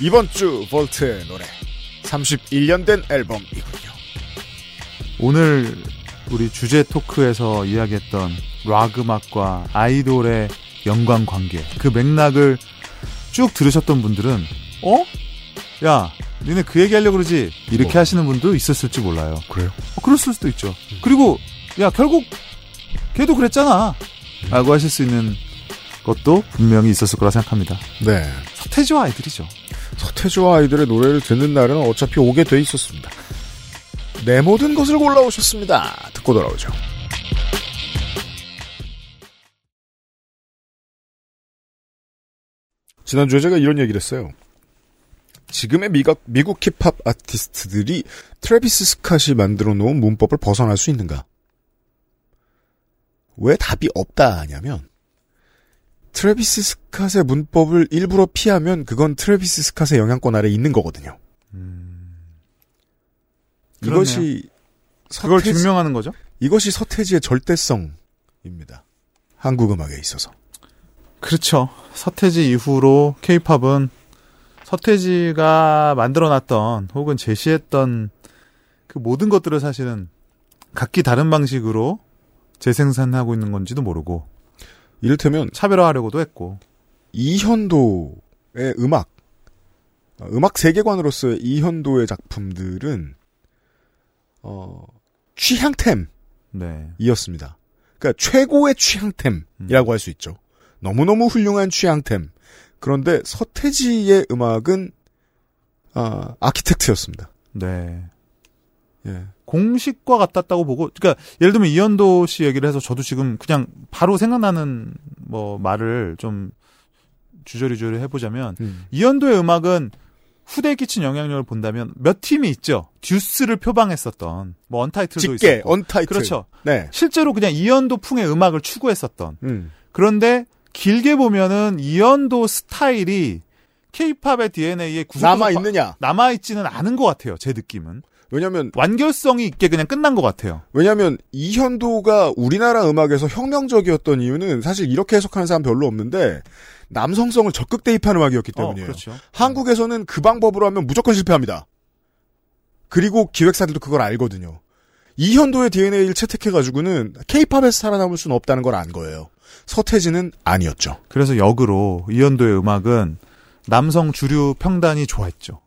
이번 주 볼트의 노래 31년 된 앨범이군요. 오늘 우리 주제 토크에서 이야기했던 락 음악과 아이돌의 연관 관계, 그 맥락을 쭉 들으셨던 분들은, 어? 야, 니네 그 얘기 하려고 그러지? 이렇게 뭐. 하시는 분도 있었을지 몰라요. 그래요? 어, 그랬을 수도 있죠. 그리고, 야, 결국, 걔도 그랬잖아. 라고 하실 수 있는 것도 분명히 있었을 거라 생각합니다. 네. 서태지와 아이들이죠. 서태지와 아이들의 노래를 듣는 날은 어차피 오게 돼 있었습니다. 내 모든 것을 골라오셨습니다. 듣고 돌아오죠. 지난주에 제가 이런 얘기를 했어요. 지금의 미국, 미국 힙합 아티스트들이 트래비스 스캇이 만들어 놓은 문법을 벗어날 수 있는가? 왜 답이 없다 하냐면, 트래비스 스캇의 문법을 일부러 피하면 그건 트래비스 스캇의 영향권 아래 있는 거거든요. 이것이 그걸 서태지, 증명하는 거죠? 이것이 서태지의 절대성입니다. 한국 음악에 있어서. 그렇죠. 서태지 이후로 케이팝은 서태지가 만들어놨던 혹은 제시했던 그 모든 것들을 사실은 각기 다른 방식으로 재생산하고 있는 건지도 모르고 이를테면 차별화하려고도 했고 이현도의 음악, 어, 음악 세계관으로서의 이현도의 작품들은 어, 취향템이었습니다. 네. 그러니까 최고의 취향템이라고 할수 있죠. 너무너무 훌륭한 취향템. 그런데 서태지의 음악은 아, 아키텍트였습니다. 네. 예. 공식과 같았다고 보고 그러니까 예를 들면 이현도 씨 얘기를 해서 저도 지금 그냥 바로 생각나는 뭐 말을 좀 주저리주저리 해보자면 음. 이현도의 음악은 후대에 끼친 영향력을 본다면 몇 팀이 있죠. 듀스를 표방했었던 뭐 언타이틀도 직계, 있었고 언타이틀. 그렇죠. 네. 실제로 그냥 이현도 풍의 음악을 추구했었던 음. 그런데 길게 보면은 이현도 스타일이 케이팝의 DNA에 남아 있느냐? 남아 있지는 않은 것 같아요. 제 느낌은 왜냐면 완결성이 있게 그냥 끝난 것 같아요. 왜냐면 이현도가 우리나라 음악에서 혁명적이었던 이유는 사실 이렇게 해석하는 사람 별로 없는데 남성성을 적극 대입한 음악이었기 때문이에요. 어, 그렇죠. 한국에서는 그 방법으로 하면 무조건 실패합니다. 그리고 기획사들도 그걸 알거든요. 이현도의 DNA를 채택해가지고는 케이팝에서 살아남을 수는 없다는 걸 안 거예요. 서태지는 아니었죠. 그래서 역으로 이현도의 음악은 남성 주류 평단이 좋아했죠.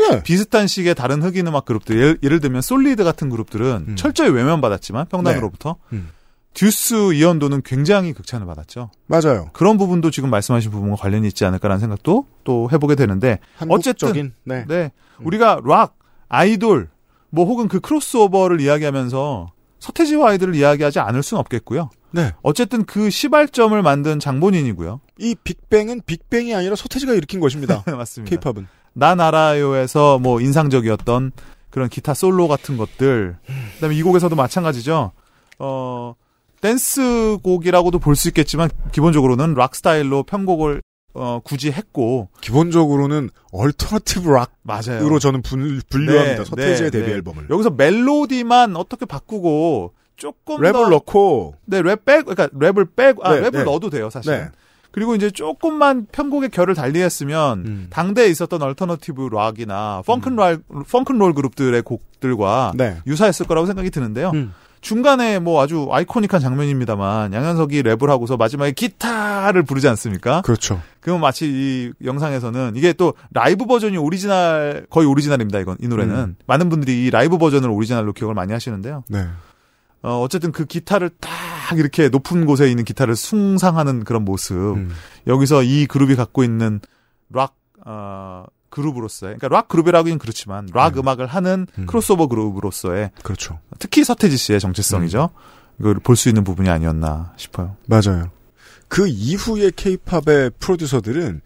예. 비슷한 식의 다른 흑인 음악 그룹들 예를, 예를 들면 솔리드 같은 그룹들은 음. 철저히 외면받았지만 평단으로부터 음. 듀스 이현도는 굉장히 극찬을 받았죠. 맞아요. 그런 부분도 지금 말씀하신 부분과 관련이 있지 않을까라는 생각도 또 해보게 되는데 한국적인 네. 네. 우리가 락, 아이돌, 뭐 혹은 그 크로스오버를 이야기하면서 서태지와 아이들을 이야기하지 않을 수는 없겠고요. 네. 어쨌든 그 시발점을 만든 장본인이고요. 이 빅뱅은 빅뱅이 아니라 서태지가 일으킨 것입니다. 맞습니다. 케이팝은. 난 알아요에서 뭐 인상적이었던 그런 기타 솔로 같은 것들. 그다음에 이 곡에서도 마찬가지죠. 어 댄스 곡이라고도 볼 수 있겠지만 기본적으로는 락 스타일로 편곡을 어 굳이 했고 기본적으로는 alternative rock으로 맞아요. 저는 분, 분류합니다. 네, 서태지의 네, 데뷔 네. 앨범을. 여기서 멜로디만 어떻게 바꾸고 조금 랩을 더 넣고 네, 랩 빼, 그러니까 랩을 빼고, 아, 네, 랩을 네. 넣어도 돼요, 사실. 네. 그리고 이제 조금만 편곡의 결을 달리했으면, 음. 당대에 있었던 얼터너티브 락이나 펑큰롤, 펑큰롤 그룹들의 곡들과 네. 유사했을 거라고 생각이 드는데요. 음. 중간에 뭐 아주 아이코닉한 장면입니다만, 양현석이 랩을 하고서 마지막에 기타를 부르지 않습니까? 그렇죠. 그러면 마치 이 영상에서는 이게 또 라이브 버전이 오리지널, 거의 오리지널입니다, 이건, 이 노래는. 음. 많은 분들이 이 라이브 버전을 오리지널로 기억을 많이 하시는데요. 네. 어, 어쨌든 그 기타를 딱 이렇게 높은 곳에 있는 기타를 숭상하는 그런 모습. 음. 여기서 이 그룹이 갖고 있는 락, 어, 그룹으로서의, 그러니까 락 그룹이라고는 그렇지만, 락 네. 음악을 하는 음. 크로스오버 그룹으로서의, 그렇죠. 특히 서태지 씨의 정체성이죠. 음. 이걸 볼 수 있는 부분이 아니었나 싶어요. 맞아요. 그 이후의 케이팝의 프로듀서들은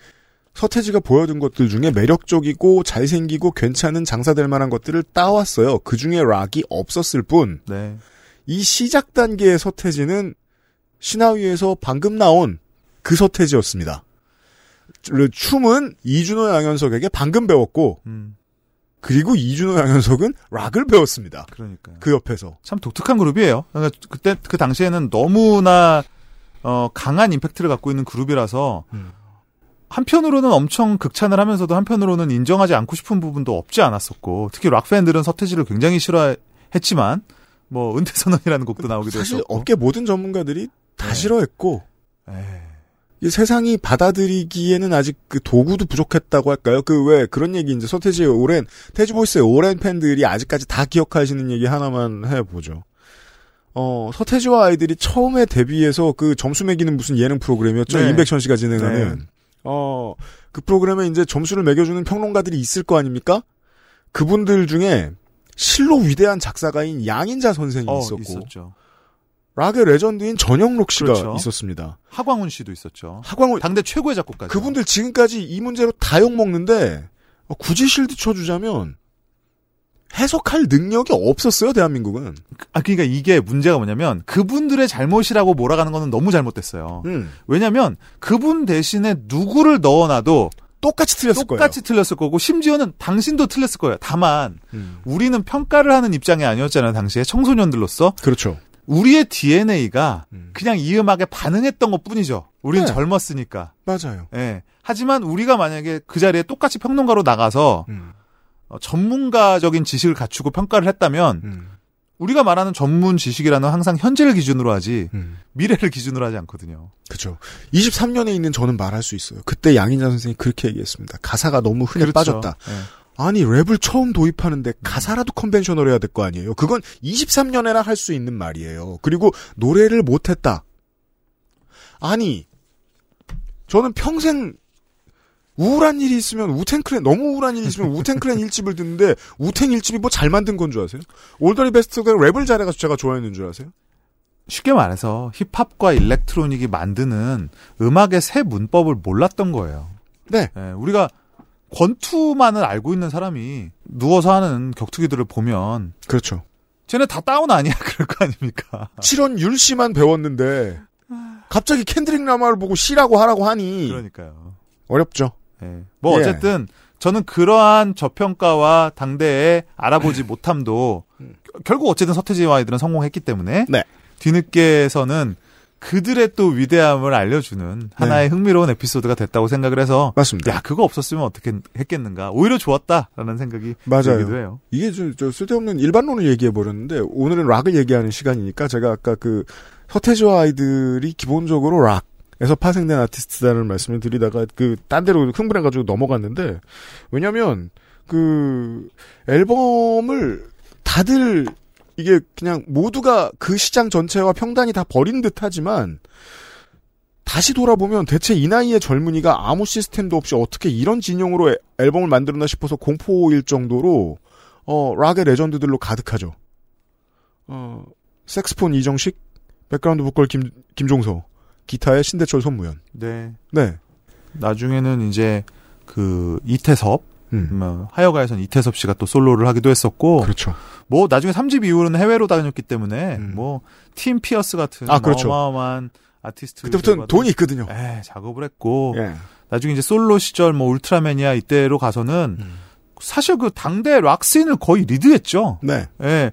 서태지가 보여준 것들 중에 매력적이고 잘생기고 괜찮은 장사될 만한 것들을 따왔어요. 그 중에 락이 없었을 뿐, 네. 이 시작 단계의 서태지는 신화위에서 방금 나온 그 서태지였습니다. 춤은 이준호 양현석에게 방금 배웠고, 음, 그리고 이준호 양현석은 락을 배웠습니다. 그러니까요. 그 옆에서. 참 독특한 그룹이에요. 그러니까 그때, 그 당시에는 너무나, 어, 강한 임팩트를 갖고 있는 그룹이라서, 음. 한편으로는 엄청 극찬을 하면서도 한편으로는 인정하지 않고 싶은 부분도 없지 않았었고 특히 락 팬들은 서태지를 굉장히 싫어했지만 뭐 은퇴 선언이라는 곡도 나오기도 사실 했었고 업계 모든 전문가들이 다 네. 싫어했고, 에이, 이 세상이 받아들이기에는 아직 그 도구도 부족했다고 할까요? 그 왜 그런 얘기 이제 서태지의 오랜 태지보이스의 오랜 팬들이 아직까지 다 기억하시는 얘기 하나만 해보죠. 어 서태지와 아이들이 처음에 데뷔해서 그 점수 매기는 무슨 예능 프로그램이었죠. 네. 임백천 씨가 진행하는 어그 프로그램에 이제 점수를 매겨주는 평론가들이 있을 거 아닙니까? 그분들 중에 실로 위대한 작사가인 양인자 선생이 어, 있었고 있었죠. 락의 레전드인 전영록 씨가 그렇죠. 있었습니다. 하광훈 씨도 있었죠. 하광우 당대 최고의 작곡가죠. 그분들 지금까지 이 문제로 다 욕 먹는데 어, 굳이 실드 쳐주자면 해석할 능력이 없었어요 대한민국은. 아 그러니까 이게 문제가 뭐냐면 그분들의 잘못이라고 몰아가는 거는 너무 잘못됐어요. 음, 왜냐면 그분 대신에 누구를 넣어놔도 똑같이 틀렸을 똑같이 틀렸을 거고 심지어는 당신도 틀렸을 거예요. 다만 거예요. 음, 우리는 평가를 하는 입장이 아니었잖아요. 당시에 청소년들로서 그렇죠. 우리의 DNA가 음. 그냥 이 음악에 반응했던 것 뿐이죠. 우린 네. 젊었으니까. 맞아요. 예. 하지만 우리가 만약에 그 자리에 똑같이 평론가로 나가서 음, 어, 전문가적인 지식을 갖추고 평가를 했다면 음, 우리가 말하는 전문 지식이라는 항상 현재를 기준으로 하지 음. 미래를 기준으로 하지 않거든요. 그죠. 23년에 있는 저는 말할 수 있어요. 그때 양인자 선생이 그렇게 얘기했습니다. 가사가 너무 흔해 빠졌다. 예. 아니 랩을 처음 도입하는데 가사라도 conventional 해야 될 거 아니에요. 그건 23년에나 할 수 있는 말이에요. 그리고 노래를 못했다. 아니 저는 평생 우울한 일이 있으면 우탱클랜 너무 우울한 일이 있으면 우탱클랜 일집을 듣는데 우탱 일집이 뭐 잘 만든 건 줄 아세요? 올 더티 배스터드가 랩을 잘해가지고 제가 좋아했는 줄 아세요? 쉽게 말해서 힙합과 일렉트로닉이 만드는 음악의 새 문법을 몰랐던 거예요. 네. 예, 우리가 권투만을 알고 있는 사람이 누워서 하는 격투기들을 보면 그렇죠. 쟤네 다 다운 아니야 그럴 거 아닙니까? 칠원 율씨만 배웠는데 갑자기 캔드릭 라마를 보고 시라고 하라고 하니 그러니까요. 어렵죠. 예. 뭐 예. 어쨌든 저는 그러한 저평가와 당대의 알아보지 못함도 겨- 결국 어쨌든 서태지와 아이들은 성공했기 때문에 네. 뒤늦게에서는 그들의 또 위대함을 알려주는 하나의 흥미로운 에피소드가 됐다고 생각을 해서 네. 맞습니다. 야 그거 없었으면 어떻게 했겠는가 오히려 좋았다라는 생각이 맞아요. 들기도 해요. 이게 저, 저 쓸데없는 일반론을 얘기해 버렸는데 오늘은 락을 얘기하는 시간이니까 제가 아까 그 서태지와 아이들이 기본적으로 락 에서 파생된 아티스트라는 말씀을 드리다가 그 딴 데로 흥분해 가지고 넘어갔는데 왜냐하면 그 앨범을 다들 이게 그냥 모두가 그 시장 전체와 평단이 다 버린 듯하지만 다시 돌아보면 대체 이 나이의 젊은이가 아무 시스템도 없이 어떻게 이런 진영으로 애- 앨범을 만들었나 싶어서 공포일 정도로 어 락의 legend들로 가득하죠. 어 색스폰 이정식, background 보컬 김 김종서, 기타의 신대철 손무현. 네. 네. 나중에는 이제 그 이태섭, 음. 뭐 하여가에선 이태섭 씨가 또 솔로를 하기도 했었고, 그렇죠. 뭐 나중에 3집 이후로는 해외로 다녔기 때문에 음. 뭐 팀 피어스 같은 아, 그렇죠. 어마어마한 아티스트 그때부터는 돈이 있거든요. 에 작업을 했고 예. 나중에 이제 솔로 시절 뭐 울트라맨이야 이때로 가서는 음. 사실 그 당대 락 scene을 거의 리드했죠. 네. 예.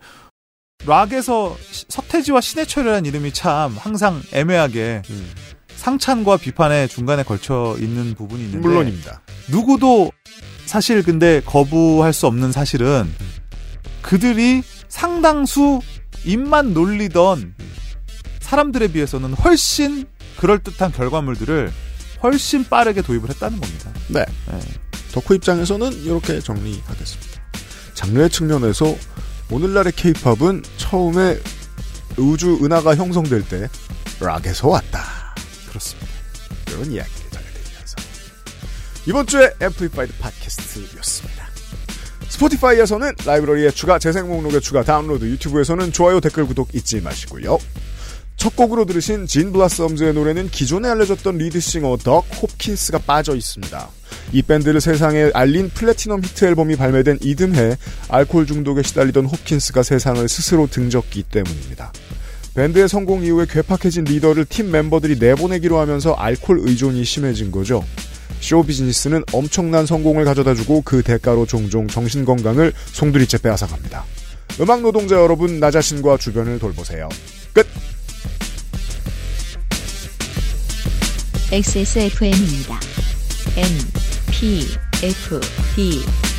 락에서 시- 서태지와 신해철이라는 이름이 참 항상 애매하게 음. 상찬과 비판의 중간에 걸쳐 있는 부분이 있는데 물론입니다. 누구도 사실 근데 거부할 수 없는 사실은 그들이 상당수 입만 놀리던 사람들에 비해서는 훨씬 그럴듯한 결과물들을 훨씬 빠르게 도입을 했다는 겁니다. 네. 예. 덕후 입장에서는 이렇게 정리하겠습니다. 장르의 측면에서 오늘날의 케이팝은 처음에 우주 은하가 형성될 때 락에서 왔다. 그렇습니다. 이런 이야기를 전해드리면서 이번 주에 Amplified 팟캐스트였습니다. 스포티파이에서는 라이브러리에 추가, 재생 목록에 추가, 다운로드, 유튜브에서는 좋아요, 댓글, 구독 잊지 마시고요. 첫 곡으로 들으신 Gin Blossoms의 노래는 기존에 알려졌던 lead singer 덕 홉킨스가 빠져 있습니다. 이 밴드를 세상에 알린 플래티넘 히트 앨범이 발매된 이듬해 알코올 중독에 시달리던 홉킨스가 세상을 스스로 등졌기 때문입니다. 밴드의 성공 이후에 괴팍해진 리더를 팀 멤버들이 내보내기로 하면서 알코올 의존이 심해진 거죠. 쇼 비즈니스는 엄청난 성공을 가져다주고 그 대가로 종종 정신 건강을 송두리째 빼앗아갑니다. 음악 노동자 여러분, 나 자신과 주변을 돌보세요. 끝! XSFM입니다. M, P, F, D,